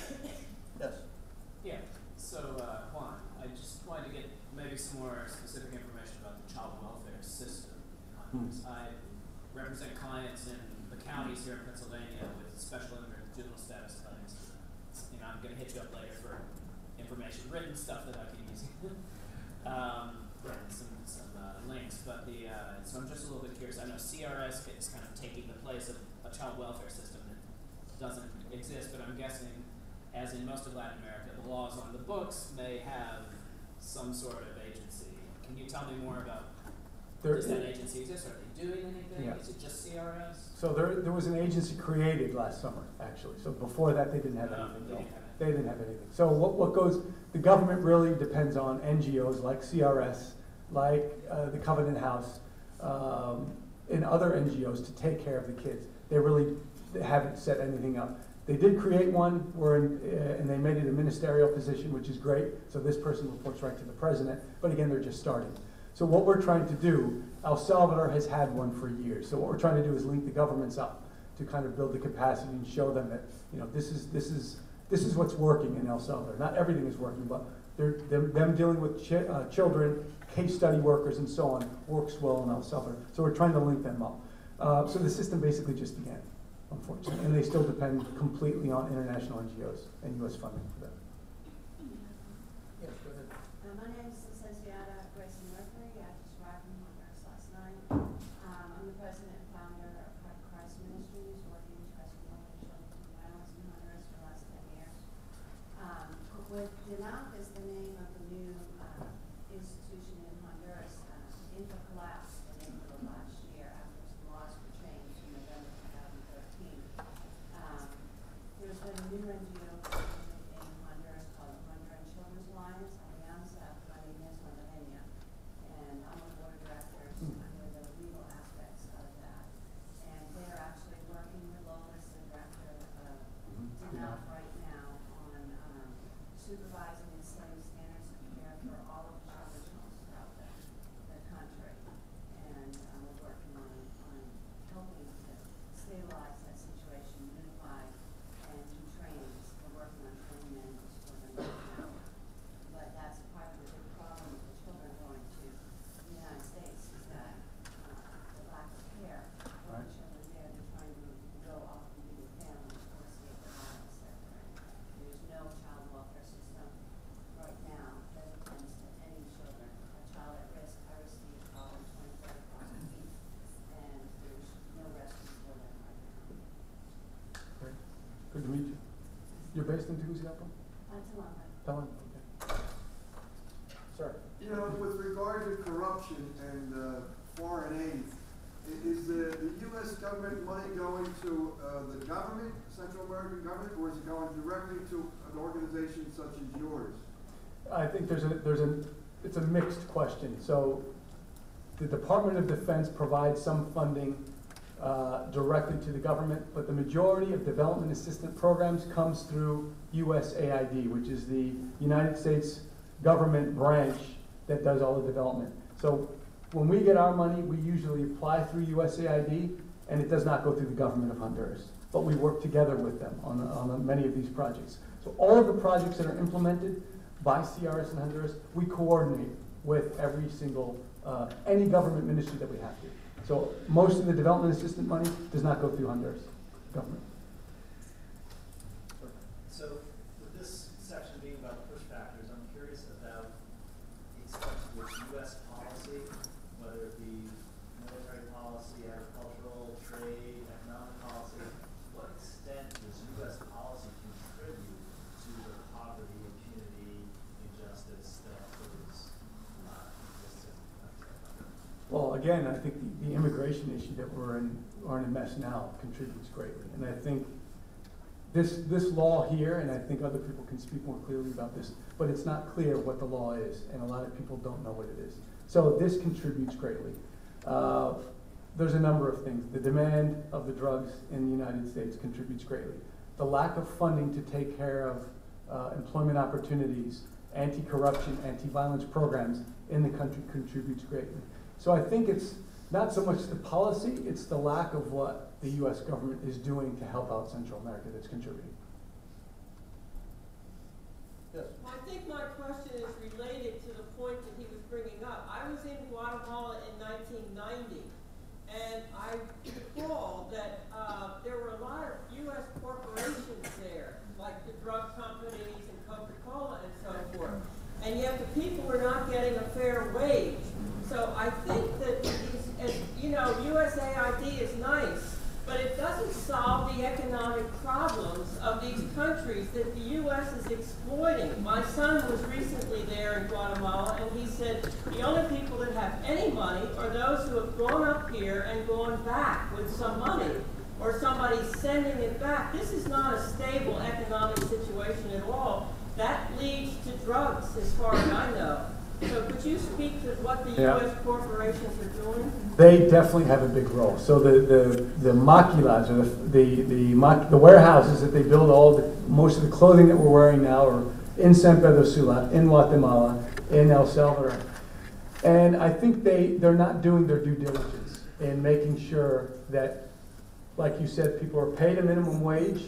Speaker 8: So, uh, Juan, I just wanted to get maybe some more specific information about the child welfare system Honduras. I represent clients in the counties here in Pennsylvania with special immigrant juvenile status claims. You know, I'm gonna hit you up later for information, written stuff that I can use. Um, and some, some, uh, links, but the, uh, so I'm just a little bit curious, I know CRS is kind of taking the place of a child welfare system that doesn't exist, but I'm guessing, as in most of Latin America, the laws on the books may have some sort of agency. Can you tell me more about,
Speaker 3: There-
Speaker 8: does that agency exist, are they doing anything,
Speaker 3: Yeah.
Speaker 8: is it just CRS?
Speaker 3: So there, there was an agency created last summer, actually. So before that, they didn't have
Speaker 8: No,
Speaker 3: anything.
Speaker 8: they didn't have anything.
Speaker 3: They didn't have anything. So what, what goes, the government really depends on NGOs like CRS, like uh, the Covenant House, um, and other NGOs to take care of the kids. They really haven't set anything up. They did create one, in- uh, and they made it a ministerial position, which is great. So this person reports right to the president, but again, they're just starting. So what we're trying to do, El Salvador has had one for years. So what we're trying to do is link the governments up to kind of build the capacity and show them that, you know, this is, this is, this is what's working in El Salvador. Not everything is working, but they're, them, them dealing with chi- uh, children, case study workers and so on, works well in El Salvador. So we're trying to link them up. Uh, so the system basically just began, unfortunately, and they still depend completely on international NGOs and US funding for that.
Speaker 2: Yes, go ahead.
Speaker 9: Uh, my name is Licenciada Gracie Mercury. I just arrived from Honduras last night. Um, I'm the president and founder of Heart of Christ Ministries, working to rescue women and children from violence in Honduras for the last ten years. Um, with DINAF is the name of the new, uh, institution in Honduras, uh, INFA collapsed in April of last year after some laws were changed in November two thousand thirteen. Um, there's been a new NGO created in Honduras called the Honduran Children's Alliance, Alianza Juanines Hondureña. And I'm on the board of directors under the legal aspects of that. And they're actually working with Lois, the director of DINAF right now on, um, supervising and setting standards of care for all of the children's homes throughout the, the country. And, um, we're working on, on helping to stabilize that situation, unify and do trainings. We're working on training manuals for them right now. But that's part of the big problem with the children going to the United States is that, uh, the lack of care for the
Speaker 3: Right.
Speaker 9: children there. They're trying to go off and be with families or escape the violence that they're in. There's no child welfare system right now that attends to any children. A child at risk, I receive probably twenty, thirty calls a week, and there's no rescue for them right now.
Speaker 3: Great. Good to meet you. You're based in Tegucigalpa?
Speaker 9: Until I'm
Speaker 3: Okay. Sir?
Speaker 10: You know, with regard to corruption and uh, foreign aid, is the, the U.S. government money going to uh, the government, Central American government, or is it going directly to an organization such as yours?
Speaker 3: I think there's a, there's a, it's a mixed question. So the Department of Defense provides some funding uh, directly to the government, but the majority of development assistance programs comes through USAID, which is the United States government branch that does all the development. So when we get our money, we usually apply through USAID, and it does not go through the government of Honduras. But we work together with them on, on many of these projects. So all of the projects that are implemented by CRS in Honduras, we coordinate with every single, uh, any government ministry that we have to. So most of the development assistance money does not go through Honduras government.
Speaker 11: So with this section being about push factors, I'm curious about the extent to which U.S. policy, whether it be military policy, agricultural, trade, economic policy, what extent does U.S. policy contribute to the poverty, impunity, injustice that occurs, uh, exists in the country?
Speaker 3: Well, again, I think the, the immigration issue that we're in, are in a mess now contributes greatly. And I think this, this law here, and I think other people can speak more clearly about this, but it's not clear what the law is, and a lot of people don't know what it is. So this contributes greatly. Uh, there's a number of things. The demand of the drugs in the United States contributes greatly. The lack of funding to take care of uh, employment opportunities, anti-corruption, anti-violence programs in the country contributes greatly. So I think it's not so much the policy, it's the lack of what the US government is doing to help out Central America that's contributing.
Speaker 10: Yes.
Speaker 12: I think my question is related to the point that he was bringing up. I was in Guatemala in 1990, and I recall that uh, there were a lot of U.S. corporations there, like the drug companies and Coca-Cola and so forth. And yet the people were not getting a fair wage. So I think that, these, as, you know, USAID is nice, but it doesn't solve the economic problems of these countries that the U.S. is exploiting. My son was recently there in Guatemala, and he said the only people that have any money are those who have grown up here and gone back with some money, or somebody sending it back. This is not a stable economic situation at all. That leads to drugs, as far as I know. So could you speak to what the
Speaker 3: Yeah.
Speaker 12: U.S. corporations are doing?
Speaker 3: They definitely have a big role. So the, the, the maquilas, or the, the, the, ma- the warehouses that they build all, the, most of the clothing that we're wearing now are in San Pedro Sula, in Guatemala, in El Salvador. And I think they, they're not doing their due diligence in making sure that, like you said, people are paid a minimum wage,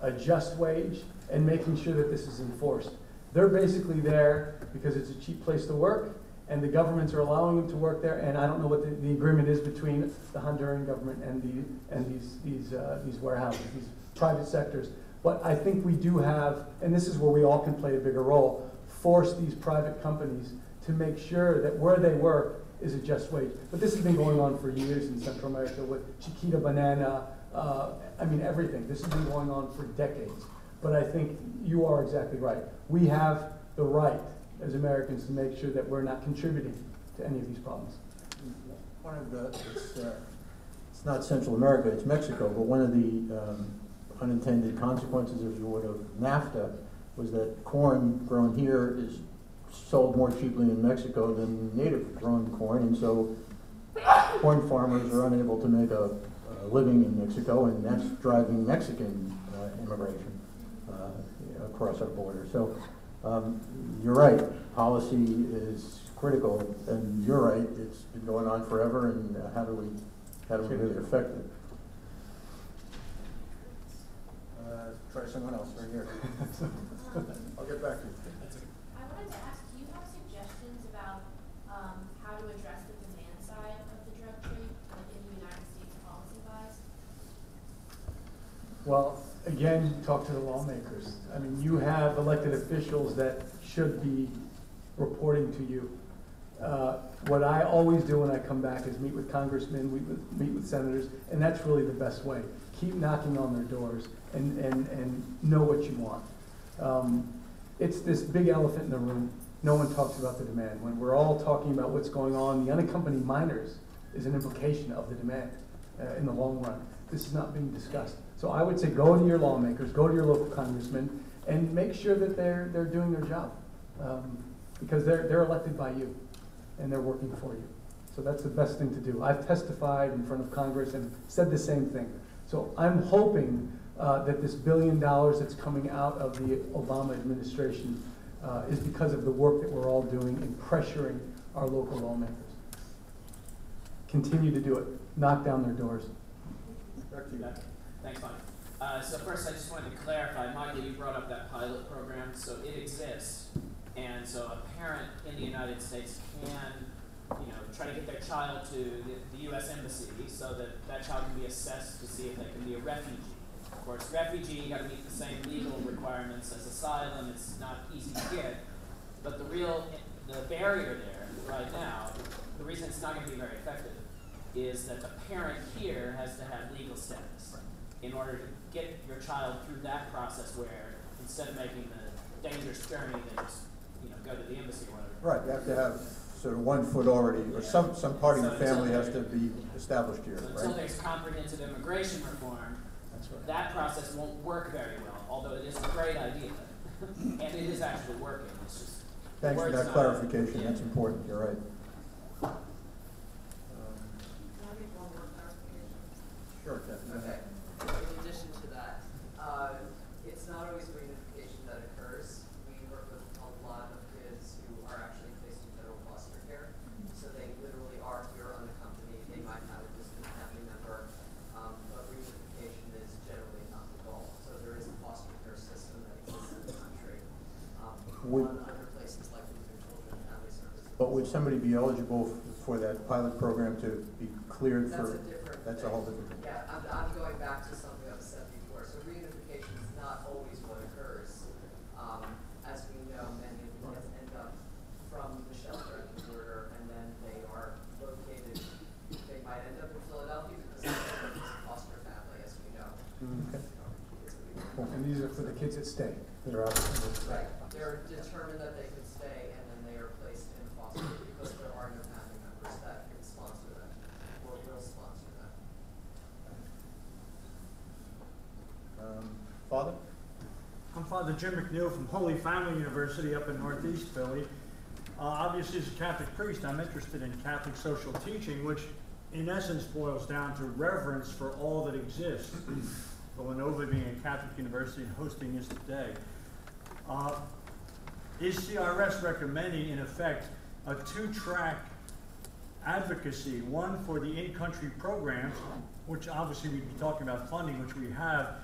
Speaker 3: a just wage, and making sure that this is enforced. They're basically there because it's a cheap place to work, and the governments are allowing them to work there, and I don't know what the, the agreement is between the Honduran government and the, and these, these, uh, these warehouses, these private sectors. But I think we do have, and this is where we all can play a bigger role, force these private companies to make sure that where they work is a just wage. But this has been going on for years in Central America with Chiquita Banana, uh, I mean, everything. This has been going on for decades. But I think you are exactly right. We have the right as Americans to make sure that we're not contributing to any of these problems.
Speaker 2: One of the, it's, uh, it's not Central America, it's Mexico, but one of the um, unintended consequences, if you would, of NAFTA was that corn grown here is sold more cheaply in Mexico than native grown corn, and so corn farmers are unable to make a, a living in Mexico, and that's driving Mexican uh, immigration across our border. So um, you're right, policy is critical, and you're right, it's been going on forever, and uh, how do we, how do we really affect it? Uh, Try someone else right here. I'll get back to you.
Speaker 13: I wanted to ask, do you have suggestions about um, how to address the demand side of the drug trade, like in the United States policy wise?
Speaker 3: Well, again, talk to the lawmakers. I mean, you have elected officials that should be reporting to you. Uh, What I always do when I come back is meet with congressmen, meet with, meet with senators, and that's really the best way. Keep knocking on their doors and, and, and know what you want. Um, It's this big elephant in the room. No one talks about the demand. When we're all talking about what's going on, the unaccompanied minors is an implication of the demand uh, in the long run. This is not being discussed. So I would say go to your lawmakers, go to your local congressmen, and make sure that they're, they're doing their job. Um, Because they're, they're elected by you, and they're working for you. So that's the best thing to do. I've testified in front of Congress and said the same thing. So I'm hoping uh, that this billion dollars that's coming out of the Obama administration uh, is because of the work that we're all doing in pressuring our local lawmakers. Continue to do it. Knock down their doors.
Speaker 2: To.
Speaker 8: Thanks, Mike. Uh, so first, I just wanted to clarify, Michael, you brought up that pilot program, so it exists. And so a parent in the United States can, you know, try to get their child to the, the U.S. Embassy so that that child can be assessed to see if they can be a refugee. Of course, refugee, you gotta meet the same legal requirements as asylum, it's not easy to get. But the real, the barrier there, right now, the reason it's not gonna be very effective is that the parent here has to have legal status in order to get your child through that process where instead of making the dangerous journey, they just, you know, go to the embassy or whatever.
Speaker 2: Right, you have to have sort of one foot already, or some, some part of
Speaker 8: So
Speaker 2: the family has to be established here,
Speaker 8: So until there's comprehensive immigration reform,
Speaker 3: That's right.
Speaker 8: that process won't work very well, although it is a great idea. And it is actually working, it's just.
Speaker 2: Thanks for that clarification,
Speaker 8: yeah.
Speaker 2: that's important, you're right. Um,
Speaker 4: Can I make one more clarification?
Speaker 2: Sure, Kathy.
Speaker 4: Okay, in addition to that, it's not always reunification that occurs.
Speaker 2: We
Speaker 4: work with a lot of kids who are actually placed in foster care, so they literally are here on the company. They might have a distant family member, but reunification is generally not involved. So there is a foster care system that exists in the country. Under places like Lutheran and Family Services.
Speaker 2: But would somebody be eligible for that pilot program to be cleared for? That's a whole different.
Speaker 4: Yeah, I'm, I'm going back to something I've said before, so reunification is not always what occurs. Um, as we know, many of the kids end up from the shelter at the border, and then they are located, they might end up in Philadelphia because a foster family, as we know.
Speaker 2: Okay.
Speaker 4: It's a big-
Speaker 2: Cool.
Speaker 3: And these are for the kids that stay, that are out.
Speaker 4: Right, they're determined that they can stay, and then they are placed in foster because there are no family members that can sponsor them or will sponsor them.
Speaker 2: Um, Father?
Speaker 14: Father Jim McNeil from Holy Family University up in Northeast Philly. Uh, obviously, as a Catholic priest, I'm interested in Catholic social teaching, which in essence boils down to reverence for all that exists. Villanova being a Catholic university and hosting this today. Uh, is CRS recommending, in effect, a two-track advocacy, one for the in-country programs, which obviously we'd be talking about funding, which we have.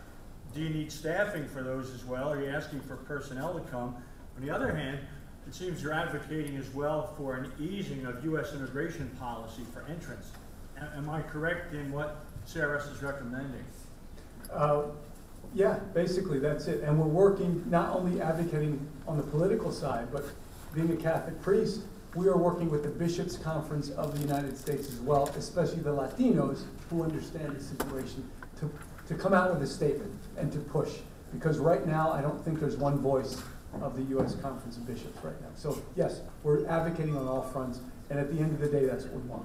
Speaker 14: Do you need staffing for those as well? Are you asking for personnel to come? On the other hand, it seems you're advocating as well for an easing of U.S. immigration policy for entrance. A- Am I correct in what CRS is recommending?
Speaker 3: Uh, Yeah, basically, that's it. And we're working, not only advocating on the political side, but being a Catholic priest, we are working with the Bishops' Conference of the United States as well, especially the Latinos who understand the situation, to, to come out with a statement and to push. Because right now, I don't think there's one voice of the U.S. Conference of Bishops right now. So yes, we're advocating on all fronts, and at the end of the day, that's what we want.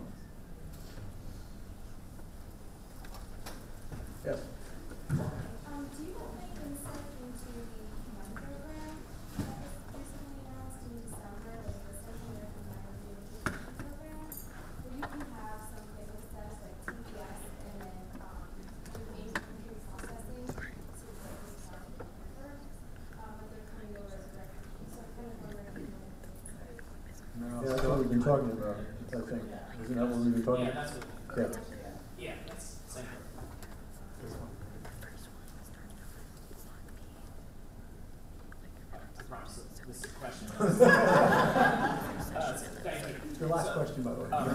Speaker 3: Yes?
Speaker 13: Um, do you have any insight into the CAM program that was recently announced in December, like the Central American Minor Reunification Program? Where you can have some legal steps like TPS and then, um, do in-country processing to like this part of the worker, um, but they're coming over as refugees. So I'm kind of wondering if you know any insight.
Speaker 2: Yeah, that's what we've been talking about, I think. Isn't that what we've been talking about?
Speaker 8: that's what,
Speaker 2: Yeah.
Speaker 8: yeah, that's same. I promise, this is a question. Uh, Thank you.
Speaker 3: It's your last
Speaker 8: So-
Speaker 3: question, by the way.
Speaker 8: Uh,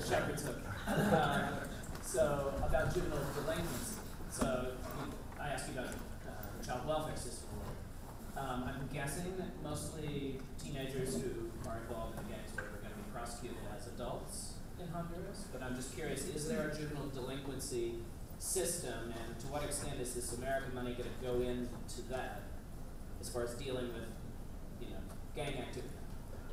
Speaker 8: Shepherd took. Uh, So about juvenile delinquency, so you- I asked you about uh, the child welfare system. Um, I'm guessing that mostly teenagers who are involved in gangs are going to be prosecuted as adults in Honduras. But I'm just curious, is there a juvenile delinquency system, and to what extent is this American money going to go into that, as far as dealing with, you know, gang activity?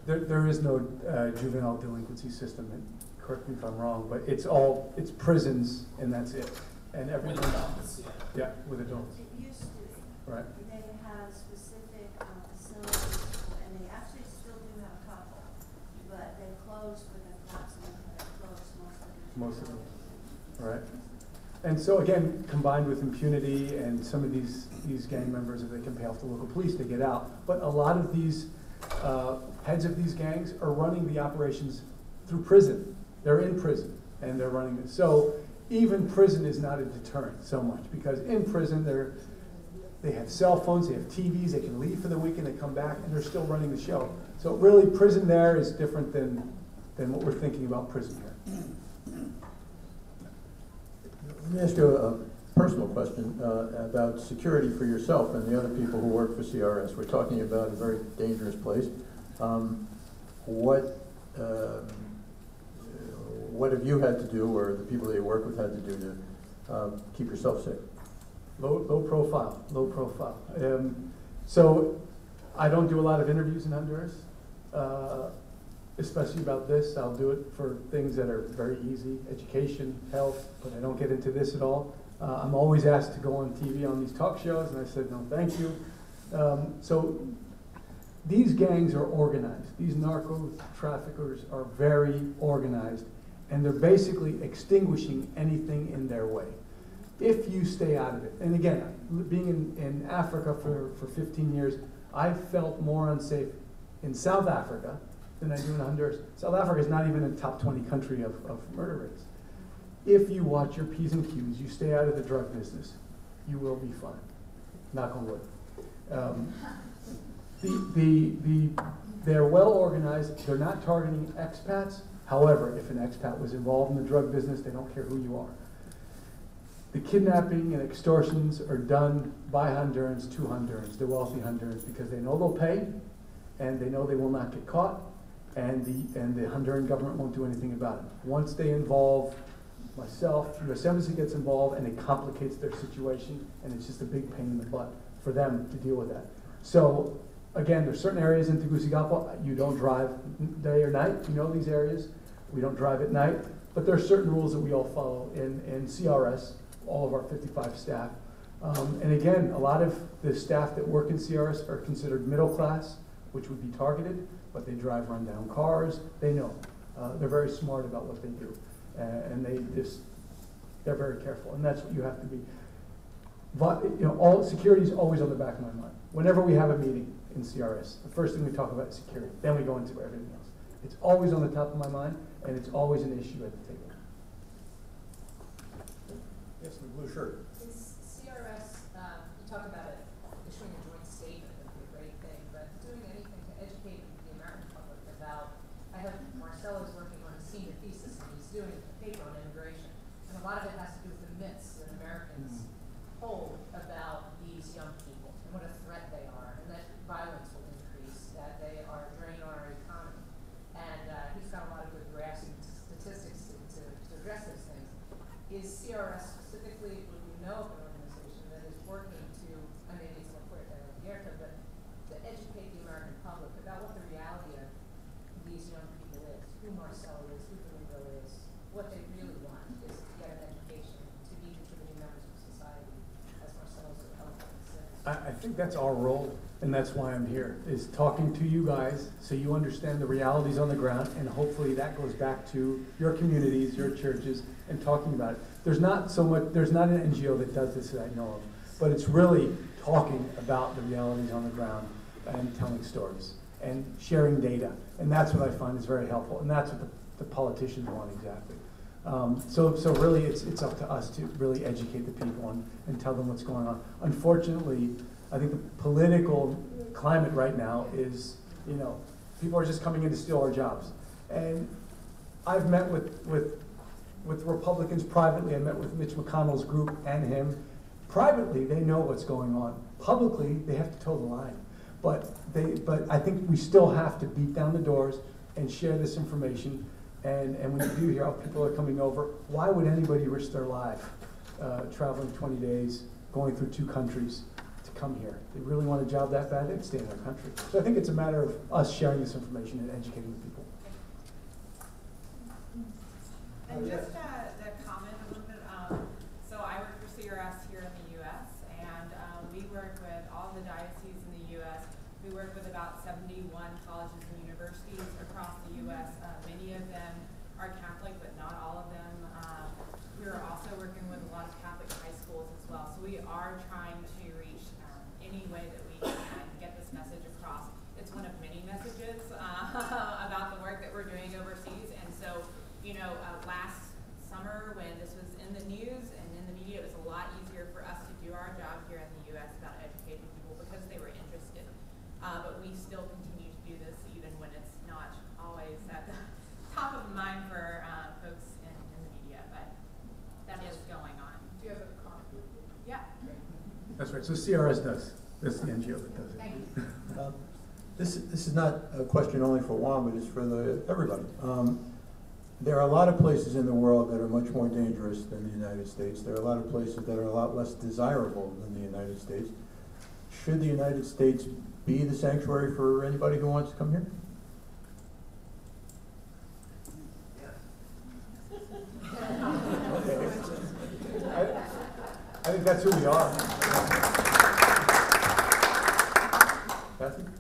Speaker 3: There, there is no uh, juvenile delinquency system, and correct me if I'm wrong, but it's all, it's prisons and that's it. And everyone.
Speaker 8: With adults, yeah.
Speaker 3: Yeah, with adults,
Speaker 9: It used to be.
Speaker 3: right.
Speaker 9: They have specific um, facilities, for- and they actually still do have a couple, but they closed within approximately, they closed most of them.
Speaker 3: Most of them. Right. And so again, combined with impunity and some of these, these gang members, if they can pay off the local police, they get out. But a lot of these, uh, heads of these gangs are running the operations through prison. They're in prison and they're running it. So even prison is not a deterrent so much because in prison, they're, they have cell phones, they have TVs, they can leave for the weekend, they come back and they're still running the show. So really, prison there is different than, than what we're thinking about prison here.
Speaker 15: Let me ask you a personal question uh, about security for yourself and the other people who work for CRS. We're talking about a very dangerous place. Um, What, um, what have you had to do, or the people that you work with had to do to uh, keep yourself safe?
Speaker 3: Low, low profile, low profile. Um, so I don't do a lot of interviews in Honduras, uh, especially about this. I'll do it for things that are very easy, education, health, but I don't get into this at all. Uh, I'm always asked to go on TV on these talk shows, and I said, no, thank you. Um, so these gangs are organized. These narco traffickers are very organized, and they're basically extinguishing anything in their way if you stay out of it. And again, being in, in Africa for, for 15 years, I felt more unsafe in South Africa than I do in Honduras. South Africa is not even a top 20 country of, of murder rates. If you watch your P's and Q's, you stay out of the drug business, you will be fine. Knock on wood. Um, The, the, the, they're well organized, they're not targeting expats. However, if an expat was involved in the drug business, they don't care who you are. The kidnapping and extortions are done by Hondurans to Hondurans, the wealthy Hondurans, because they know they'll pay, and they know they will not get caught, and the, and the Honduran government won't do anything about it. Once they involve myself, US Embassy gets involved, and it complicates their situation, and it's just a big pain in the butt for them to deal with that. So, again, there's certain areas in Tegucigalpa, you don't drive day or night, you know these areas. We don't drive at night, but there are certain rules that we all follow in, in CRS, all of our 55 staff. Um, and again, a lot of the staff that work in CRS are considered middle class, which would be targeted, but they drive rundown cars. They know. Uh, they're very smart about what they do. Uh, and they just, they're very careful. And that's what you have to be. But, you know, all, security is always on the back of my mind. Whenever we have a meeting in CRS, the first thing we talk about is security. Then we go into everything else. It's always on the top of my mind, and it's always an issue at the table.
Speaker 15: Yes, the blue shirt.
Speaker 16: Is CRS, um, you talk about it, issuing a joint statement would be a great thing, but doing anything to educate the American public about, I have Marcelo's working on a senior thesis and he's doing a paper on immigration. And a lot of it has to do with the myths that Americans hold about these young people and what a threat they are, and that violence will increase, that they are a drain on our economy. And uh, he's got a lot of good graphs and statistics to, to, to address those things. Is CRS specifically, would we know of an organization that is working to, I mean, it's not Abierta, but to educate the American public about what the reality of these young people is, who Marcelo is, who Domingo is, what they really want is to get an education, to be contributing members of society, as says.
Speaker 3: I, I think that's our role, and that's why I'm here, is talking to you guys so you understand the realities on the ground, and hopefully that goes back to your communities, your churches, and talking about it. There's not so much, there's not an NGO that does this that I know of, but it's really talking about the realities on the ground and telling stories and sharing data. And that's what I find is very helpful, and that's what the, the politicians want exactly. Um, so, so really, it's, it's up to us to really educate the people and, and tell them what's going on. Unfortunately, I think the political climate right now is, you know, people are just coming in to steal our jobs. And I've met with, with, with Republicans privately. I met with Mitch McConnell's group and him. Privately, they know what's going on. Publicly, they have to toe the line. But they, but I think we still have to beat down the doors and share this information. And, and when you do hear how people are coming over, why would anybody risk their life uh, traveling 20 days, going through two countries to come here? They really want a job that bad, they'd stay in their country. So I think it's a matter of us sharing this information and educating the people.
Speaker 17: And just uh, to comment a little bit, um, so I work for CRS here in the U.S., and um, we work with all the dioceses in the U.S. We work with about 71 colleges and universities across the U.S. Uh, many of them are Catholic, but not all of them. Um, we're also working with a lot of Catholic high schools as well, so we are trying to reach um, any way that we can get this message across. It's one of many messages uh, about the work that we're doing overseas, and so you know, uh, last summer when this was in the news and in the media, it was a lot easier for us to do our job here in the U.S. about educating people because they were interested. Uh, but we still continue to do this even when it's not always at the top of mind for uh, folks in, in the media. But that is going on.
Speaker 16: Do you have a comment?
Speaker 17: Yeah.
Speaker 3: That's right. So CRS does. That's the NGO that does it.
Speaker 16: Thank.
Speaker 15: Um, This, this is not a question only for Juan, but it's for the, everybody. Um, There are a lot of places in the world that are much more dangerous than the United States. There are a lot of places that are a lot less desirable than the United States. Should the United States be the sanctuary for anybody who wants to come here?
Speaker 3: Okay. I, I think that's who we are. Kathy?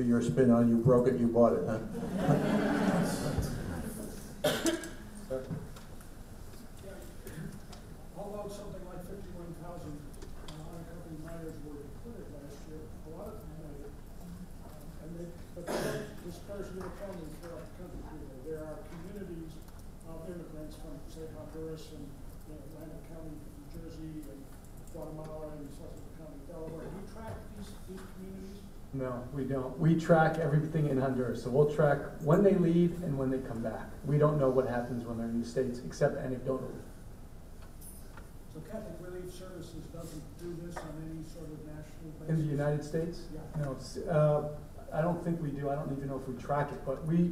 Speaker 18: Be
Speaker 2: your spin on you broke it, you bought it, huh?
Speaker 6: Although something like fifty-one thousand unaccompanied minors were a lot of. Um, And but they throughout the country. There are communities of immigrants from, say, Honduras County, New Jersey, and Guatemala, County, Delaware. Do you track these, these communities?
Speaker 3: No, we don't. We track everything in Honduras, so we'll track when they leave and when they come back. We don't know what happens when they're in the States, except anecdotally.
Speaker 6: So Catholic Relief Services doesn't do this on any sort of national basis?
Speaker 3: In the United States?
Speaker 6: Yeah.
Speaker 3: No, uh, I don't think we do. I don't even know if we track it, but we,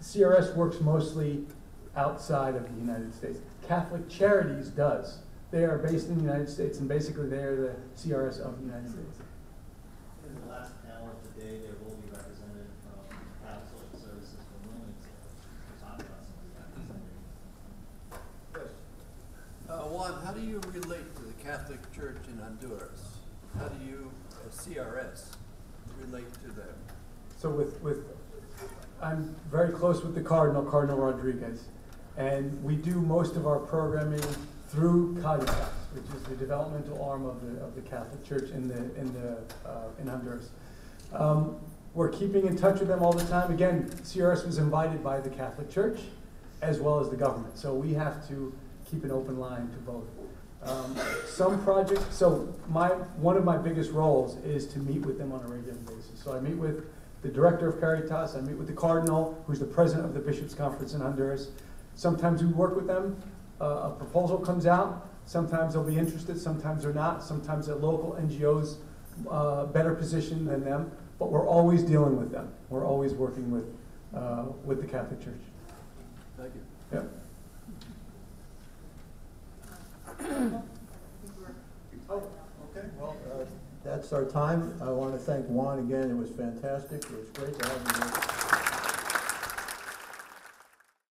Speaker 3: CRS works mostly outside of the United States. Catholic Charities does. They are based in the United States, and basically they are the CRS of the United States.
Speaker 11: In the last panel of the day, there will be representative from Catholic Social Services from Wilmington to talk about some of the activities.
Speaker 19: Yes. Uh, Juan, how do you relate to the Catholic Church in Honduras? How do you, as CRS, relate to them?
Speaker 3: So with, with, I'm very close with the Cardinal, Cardinal Rodriguez. And we do most of our programming through Caritas, which is the developmental arm of the, of the Catholic Church in the, in the, uh, in Honduras. Um, we're keeping in touch with them all the time. Again, CRS was invited by the Catholic Church as well as the government. So we have to keep an open line to both. Um, some projects, so my, one of my biggest roles is to meet with them on a regular basis. So I meet with the director of Caritas, I meet with the cardinal, who's the president of the Bishops' Conference in Honduras. Sometimes we work with them, uh, a proposal comes out, sometimes they'll be interested, sometimes they're not, sometimes the local NGOs, uh, better positioned than them, but we're always dealing with them. We're always working with, uh, with the Catholic Church.
Speaker 19: Thank you.
Speaker 3: Yeah.
Speaker 2: Oh, okay, well, uh, that's our time. I want to thank Juan again. It was fantastic. It was great to have you here.